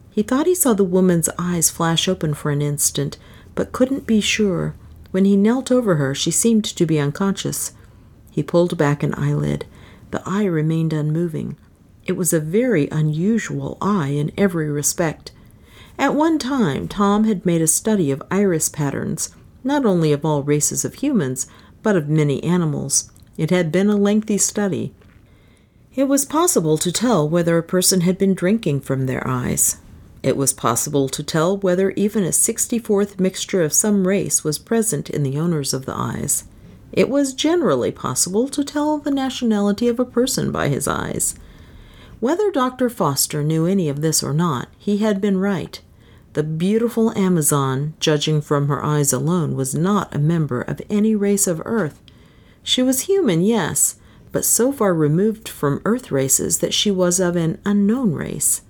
He thought he saw the woman's eyes flash open for an instant, but couldn't be sure. When he knelt over her, she seemed to be unconscious. He pulled back an eyelid. The eye remained unmoving. It was a very unusual eye in every respect. At one time, Tom had made a study of iris patterns, not only of all races of humans, but of many animals. It had been a lengthy study. It was possible to tell whether a person had been drinking from their eyes. It was possible to tell whether even a 64th mixture of some race was present in the owners of the eyes. It was generally possible to tell the nationality of a person by his eyes. Whether Dr. Foster knew any of this or not, he had been right. The beautiful Amazon, judging from her eyes alone, was not a member of any race of Earth. She was human, yes, but so far removed from Earth races that she was of an unknown race.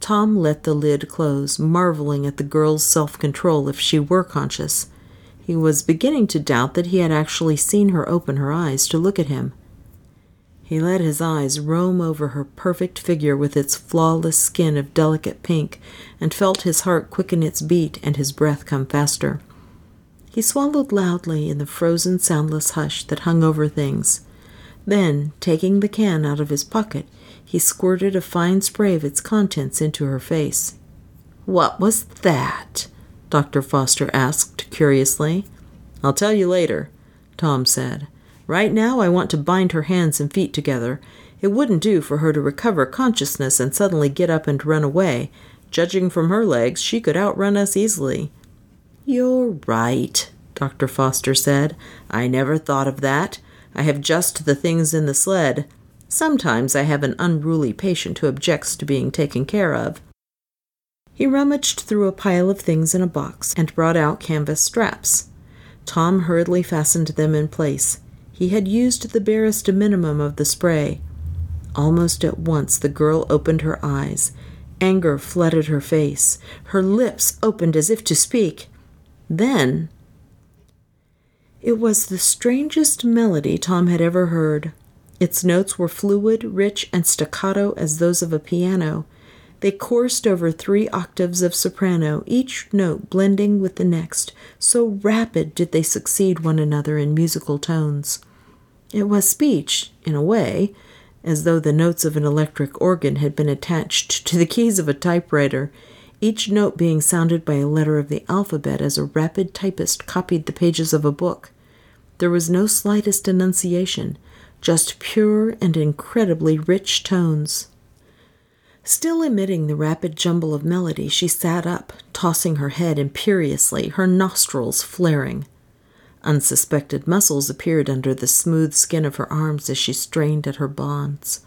Tom let the lid close, marveling at the girl's self control if she were conscious. He was beginning to doubt that he had actually seen her open her eyes to look at him. He let his eyes roam over her perfect figure with its flawless skin of delicate pink, and felt his heart quicken its beat and his breath come faster. He swallowed loudly in the frozen, soundless hush that hung over things. Then, taking the can out of his pocket, he squirted a fine spray of its contents into her face. What was that? Dr. Foster asked curiously. I'll tell you later, Tom said. Right now, I want to bind her hands and feet together. It wouldn't do for her to recover consciousness and suddenly get up and run away. Judging from her legs, she could outrun us easily. You're right, Dr. Foster said. I never thought of that. I have just the things in the sled. Sometimes I have an unruly patient who objects to being taken care of. He rummaged through a pile of things in a box and brought out canvas straps. Tom hurriedly fastened them in place. He had used the barest minimum of the spray. Almost at once the girl opened her eyes. Anger flooded her face. Her lips opened as if to speak. Then it was the strangest melody Tom had ever heard. Its notes were fluid, rich, and staccato as those of a piano. They coursed over three octaves of soprano, each note blending with the next, so rapid did they succeed one another in musical tones. It was speech, in a way, as though the notes of an electric organ had been attached to the keys of a typewriter, each note being sounded by a letter of the alphabet as a rapid typist copied the pages of a book. There was no slightest enunciation, just pure and incredibly rich tones. Still emitting the rapid jumble of melody, she sat up, tossing her head imperiously, her nostrils flaring. Unsuspected muscles appeared under the smooth skin of her arms as she strained at her bonds.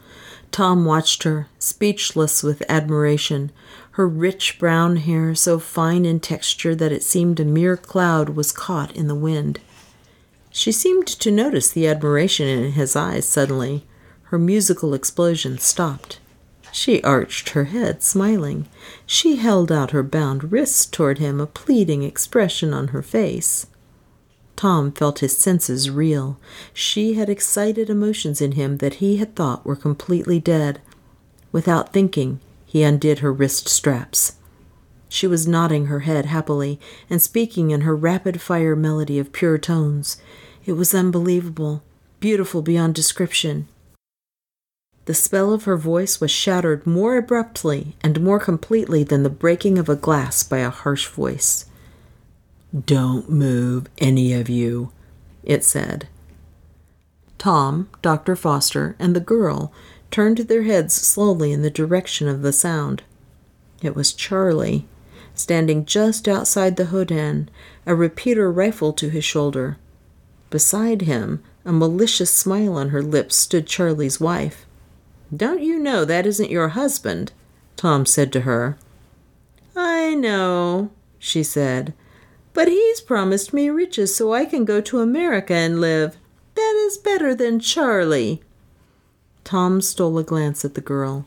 Tom watched her, speechless with admiration. Her rich brown hair, so fine in texture that it seemed a mere cloud, was caught in the wind. She seemed to notice the admiration in his eyes suddenly. Her musical explosion stopped. She arched her head, smiling. She held out her bound wrists toward him, a pleading expression on her face. Tom felt his senses reel. She had excited emotions in him that he had thought were completely dead. Without thinking, he undid her wrist straps. She was nodding her head happily and speaking in her rapid fire melody of pure tones. It was unbelievable, beautiful beyond description. The spell of her voice was shattered more abruptly and more completely than the breaking of a glass by a harsh voice. Don't move, any of you, it said. Tom, Dr. Foster, and the girl turned their heads slowly in the direction of the sound. It was Charlie, standing just outside the hogan, a repeater rifle to his shoulder. Beside him, a malicious smile on her lips, stood Charlie's wife. Don't you know that isn't your husband? Tom said to her. I know, she said, but he's promised me riches so I can go to America and live. That is better than Charlie. Tom stole a glance at the girl.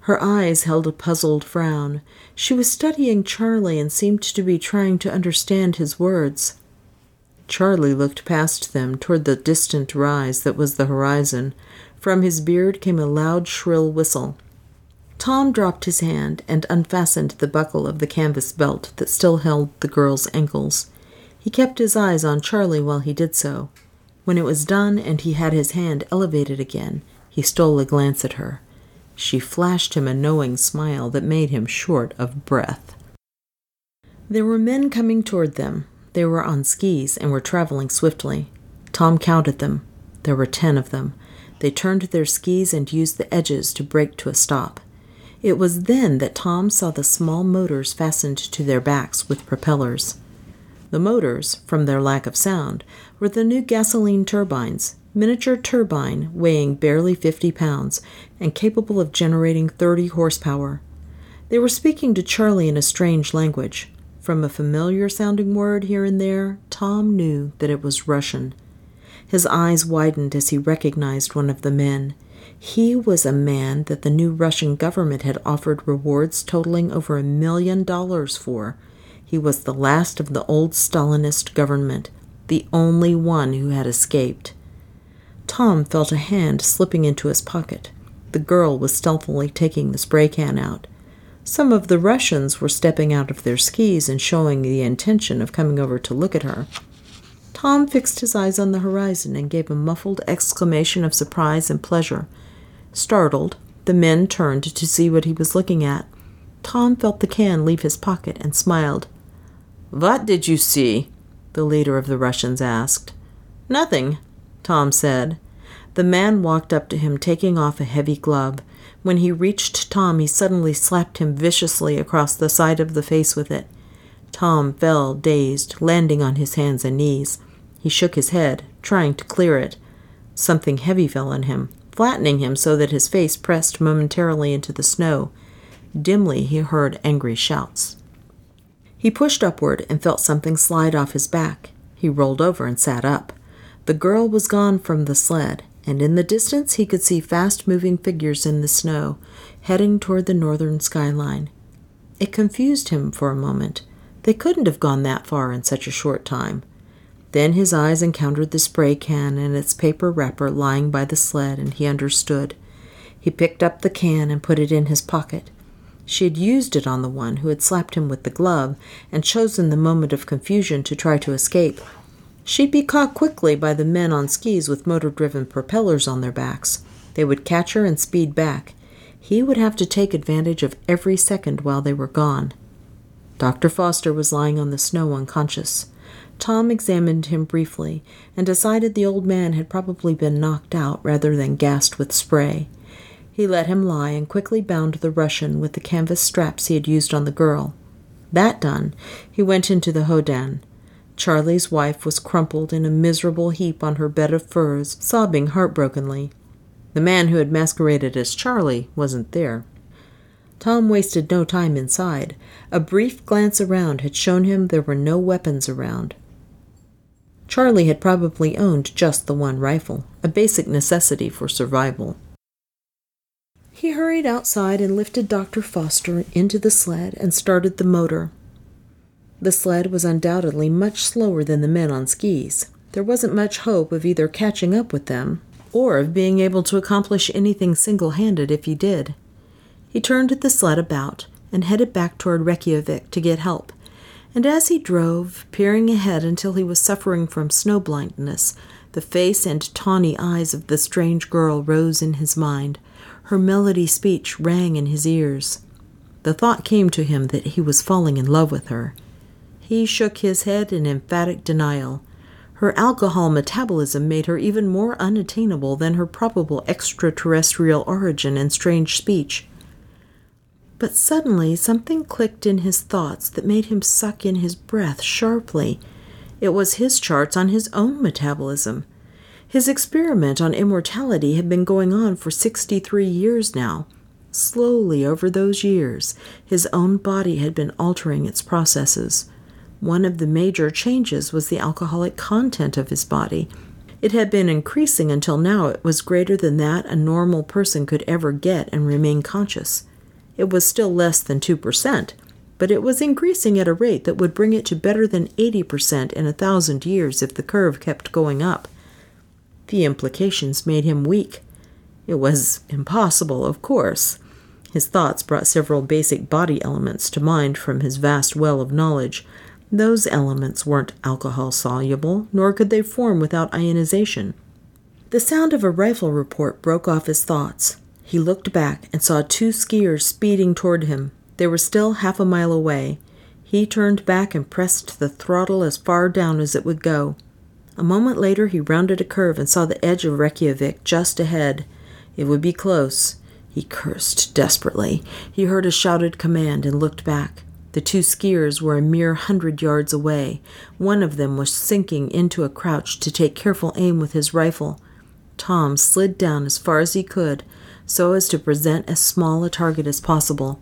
Her eyes held a puzzled frown. She was studying Charlie and seemed to be trying to understand his words. Charlie looked past them toward the distant rise that was the horizon, from his beard came a loud, shrill whistle. Tom dropped his hand and unfastened the buckle of the canvas belt that still held the girl's ankles. He kept his eyes on Charlie while he did so. When it was done and he had his hand elevated again, he stole a glance at her. She flashed him a knowing smile that made him short of breath. There were men coming toward them. They were on skis and were traveling swiftly. Tom counted them. There were ten of them. They turned their skis and used the edges to brake to a stop. It was then that Tom saw the small motors fastened to their backs with propellers. The motors, from their lack of sound, were the new gasoline turbines, miniature turbine weighing barely 50 pounds and capable of generating 30 horsepower. They were speaking to Charlie in a strange language. From a familiar sounding word here and there, Tom knew that it was Russian. His eyes widened as he recognized one of the men. He was a man that the new Russian government had offered rewards totaling over a million dollars for. He was the last of the old Stalinist government, the only one who had escaped. Tom felt a hand slipping into his pocket. The girl was stealthily taking the spray can out. Some of the Russians were stepping out of their skis and showing the intention of coming over to look at her. Tom fixed his eyes on the horizon and gave a muffled exclamation of surprise and pleasure. Startled, the men turned to see what he was looking at. Tom felt the can leave his pocket and smiled. What did you see? the leader of the Russians asked. Nothing, Tom said. The man walked up to him, taking off a heavy glove. When he reached Tom, he suddenly slapped him viciously across the side of the face with it. Tom fell, dazed, landing on his hands and knees. He shook his head, trying to clear it. Something heavy fell on him, flattening him so that his face pressed momentarily into the snow. Dimly he heard angry shouts. He pushed upward and felt something slide off his back. He rolled over and sat up. The girl was gone from the sled, and in the distance he could see fast moving figures in the snow, heading toward the northern skyline. It confused him for a moment. They couldn't have gone that far in such a short time. Then his eyes encountered the spray can and its paper wrapper lying by the sled, and he understood. He picked up the can and put it in his pocket. She had used it on the one who had slapped him with the glove and chosen the moment of confusion to try to escape. She'd be caught quickly by the men on skis with motor driven propellers on their backs. They would catch her and speed back. He would have to take advantage of every second while they were gone. Dr. Foster was lying on the snow unconscious. Tom examined him briefly and decided the old man had probably been knocked out rather than gassed with spray. He let him lie and quickly bound the Russian with the canvas straps he had used on the girl. That done, he went into the hogan. Charlie's wife was crumpled in a miserable heap on her bed of furs, sobbing heartbrokenly. The man who had masqueraded as Charlie wasn't there. Tom wasted no time inside. A brief glance around had shown him there were no weapons around. Charlie had probably owned just the one rifle, a basic necessity for survival. He hurried outside and lifted Dr. Foster into the sled and started the motor. The sled was undoubtedly much slower than the men on skis. There wasn't much hope of either catching up with them or of being able to accomplish anything single handed if he did. He turned the sled about and headed back toward Reykjavik to get help. And as he drove, peering ahead until he was suffering from snow blindness, the face and tawny eyes of the strange girl rose in his mind. Her melody speech rang in his ears. The thought came to him that he was falling in love with her. He shook his head in emphatic denial. Her alcohol metabolism made her even more unattainable than her probable extraterrestrial origin and strange speech. But suddenly something clicked in his thoughts that made him suck in his breath sharply. It was his charts on his own metabolism. His experiment on immortality had been going on for 63 years now. Slowly over those years, his own body had been altering its processes. One of the major changes was the alcoholic content of his body. It had been increasing until now it was greater than that a normal person could ever get and remain conscious. It was still less than 2%, but it was increasing at a rate that would bring it to better than 80% in a thousand years if the curve kept going up. The implications made him weak. It was impossible, of course. His thoughts brought several basic body elements to mind from his vast well of knowledge those elements weren't alcohol soluble, nor could they form without ionization. The sound of a rifle report broke off his thoughts. He looked back and saw two skiers speeding toward him. They were still half a mile away. He turned back and pressed the throttle as far down as it would go. A moment later, he rounded a curve and saw the edge of Reykjavik just ahead. It would be close. He cursed desperately. He heard a shouted command and looked back. The two skiers were a mere hundred yards away. One of them was sinking into a crouch to take careful aim with his rifle. Tom slid down as far as he could, so as to present as small a target as possible.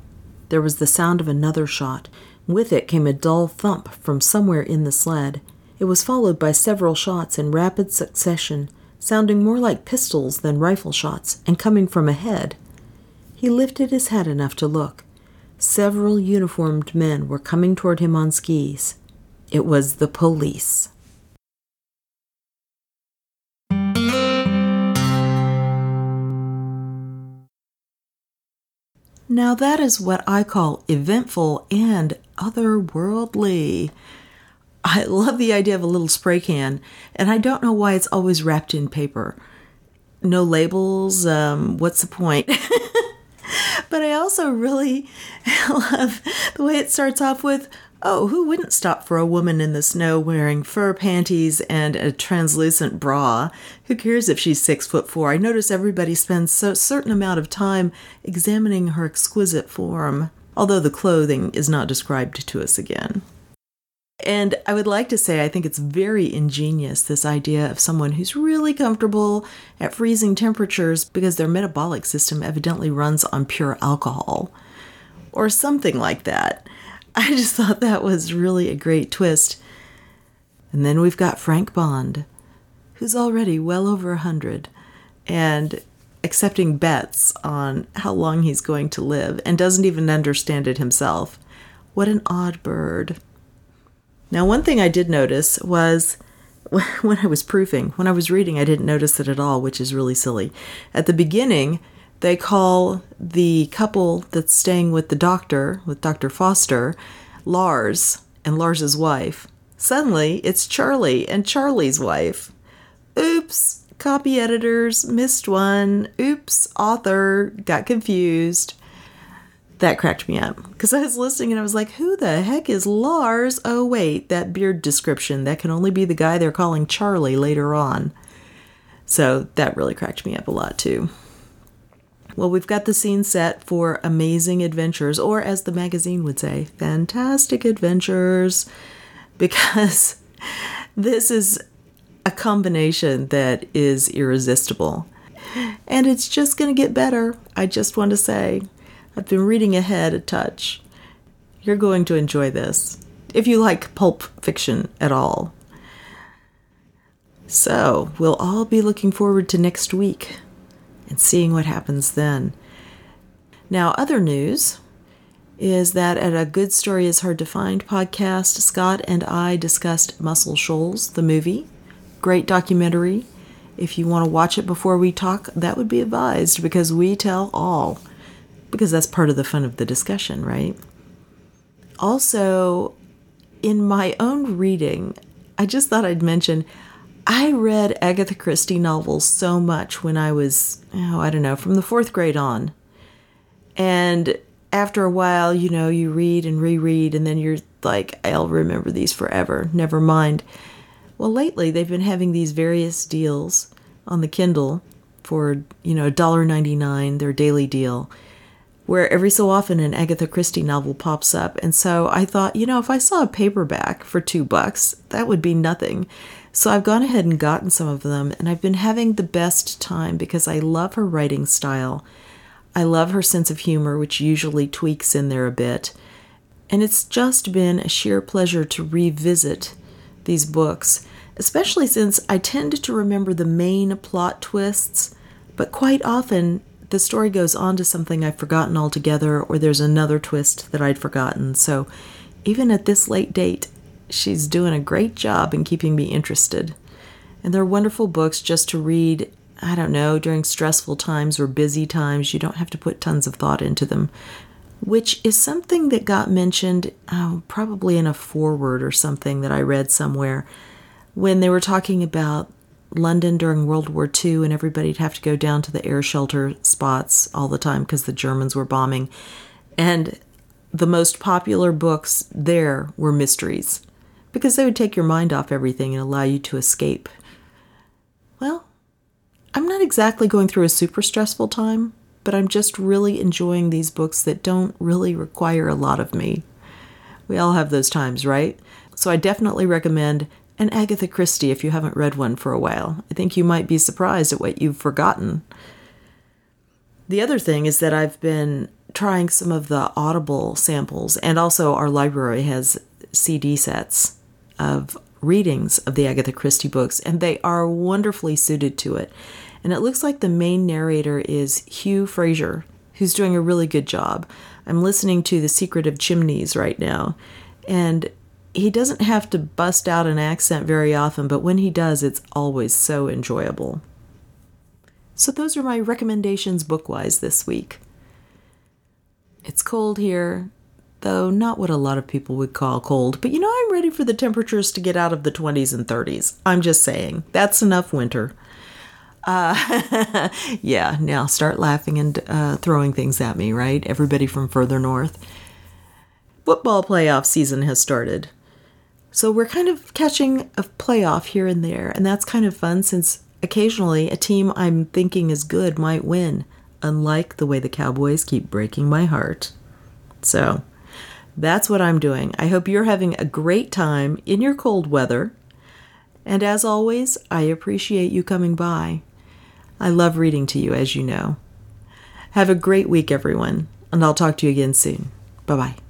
There was the sound of another shot. With it came a dull thump from somewhere in the sled. It was followed by several shots in rapid succession, sounding more like pistols than rifle shots, and coming from ahead. He lifted his head enough to look. Several uniformed men were coming toward him on skis. It was the police. Now, that is what I call eventful and otherworldly. I love the idea of a little spray can, and I don't know why it's always wrapped in paper. No labels, um, what's the point? but I also really love the way it starts off with Oh, who wouldn't stop for a woman in the snow wearing fur panties and a translucent bra? Who cares if she's six foot four? I notice everybody spends a certain amount of time examining her exquisite form, although the clothing is not described to us again. And I would like to say, I think it's very ingenious this idea of someone who's really comfortable at freezing temperatures because their metabolic system evidently runs on pure alcohol or something like that. I just thought that was really a great twist. And then we've got Frank Bond, who's already well over a hundred and accepting bets on how long he's going to live and doesn't even understand it himself. What an odd bird. Now, one thing I did notice was when I was proofing, when I was reading, I didn't notice it at all, which is really silly. At the beginning, they call the couple that's staying with the doctor, with Dr. Foster, Lars and Lars's wife. Suddenly, it's Charlie and Charlie's wife. Oops, copy editors missed one. Oops, author got confused. That cracked me up because I was listening and I was like, who the heck is Lars? Oh, wait, that beard description. That can only be the guy they're calling Charlie later on. So that really cracked me up a lot too. Well, we've got the scene set for amazing adventures, or as the magazine would say, fantastic adventures, because this is a combination that is irresistible. And it's just going to get better. I just want to say, I've been reading ahead a touch. You're going to enjoy this if you like pulp fiction at all. So, we'll all be looking forward to next week and seeing what happens then. Now, other news is that at a Good Story is Hard to Find podcast, Scott and I discussed Muscle Shoals, the movie. Great documentary. If you want to watch it before we talk, that would be advised because we tell all. Because that's part of the fun of the discussion, right? Also, in my own reading, I just thought I'd mention I read Agatha Christie novels so much when I was, oh, I don't know, from the fourth grade on. And after a while, you know, you read and reread, and then you're like, I'll remember these forever. Never mind. Well, lately they've been having these various deals on the Kindle for, you know, $1.99, their daily deal, where every so often an Agatha Christie novel pops up. And so I thought, you know, if I saw a paperback for two bucks, that would be nothing. So I've gone ahead and gotten some of them, and I've been having the best time because I love her writing style. I love her sense of humor, which usually tweaks in there a bit. And it's just been a sheer pleasure to revisit these books, especially since I tend to remember the main plot twists, but quite often the story goes on to something I've forgotten altogether, or there's another twist that I'd forgotten. So even at this late date, she's doing a great job in keeping me interested. And they're wonderful books just to read, I don't know, during stressful times or busy times. You don't have to put tons of thought into them, which is something that got mentioned oh, probably in a foreword or something that I read somewhere when they were talking about London during World War II and everybody'd have to go down to the air shelter spots all the time because the Germans were bombing. And the most popular books there were mysteries because they would take your mind off everything and allow you to escape. Well, I'm not exactly going through a super stressful time, but I'm just really enjoying these books that don't really require a lot of me. We all have those times, right? So I definitely recommend an Agatha Christie if you haven't read one for a while. I think you might be surprised at what you've forgotten. The other thing is that I've been trying some of the Audible samples, and also our library has CD sets of readings of the Agatha Christie books, and they are wonderfully suited to it. And it looks like the main narrator is Hugh Fraser, who's doing a really good job. I'm listening to The Secret of Chimneys right now, and he doesn't have to bust out an accent very often, but when he does, it's always so enjoyable. So, those are my recommendations book wise this week. It's cold here though not what a lot of people would call cold. But you know, I'm ready for the temperatures to get out of the 20s and 30s. I'm just saying, that's enough winter. Uh, yeah, now start laughing and uh, throwing things at me, right? Everybody from further north. Football playoff season has started. So we're kind of catching a playoff here and there, and that's kind of fun since occasionally a team I'm thinking is good might win, unlike the way the Cowboys keep breaking my heart. So, that's what I'm doing. I hope you're having a great time in your cold weather. And as always, I appreciate you coming by. I love reading to you, as you know. Have a great week, everyone, and I'll talk to you again soon. Bye bye.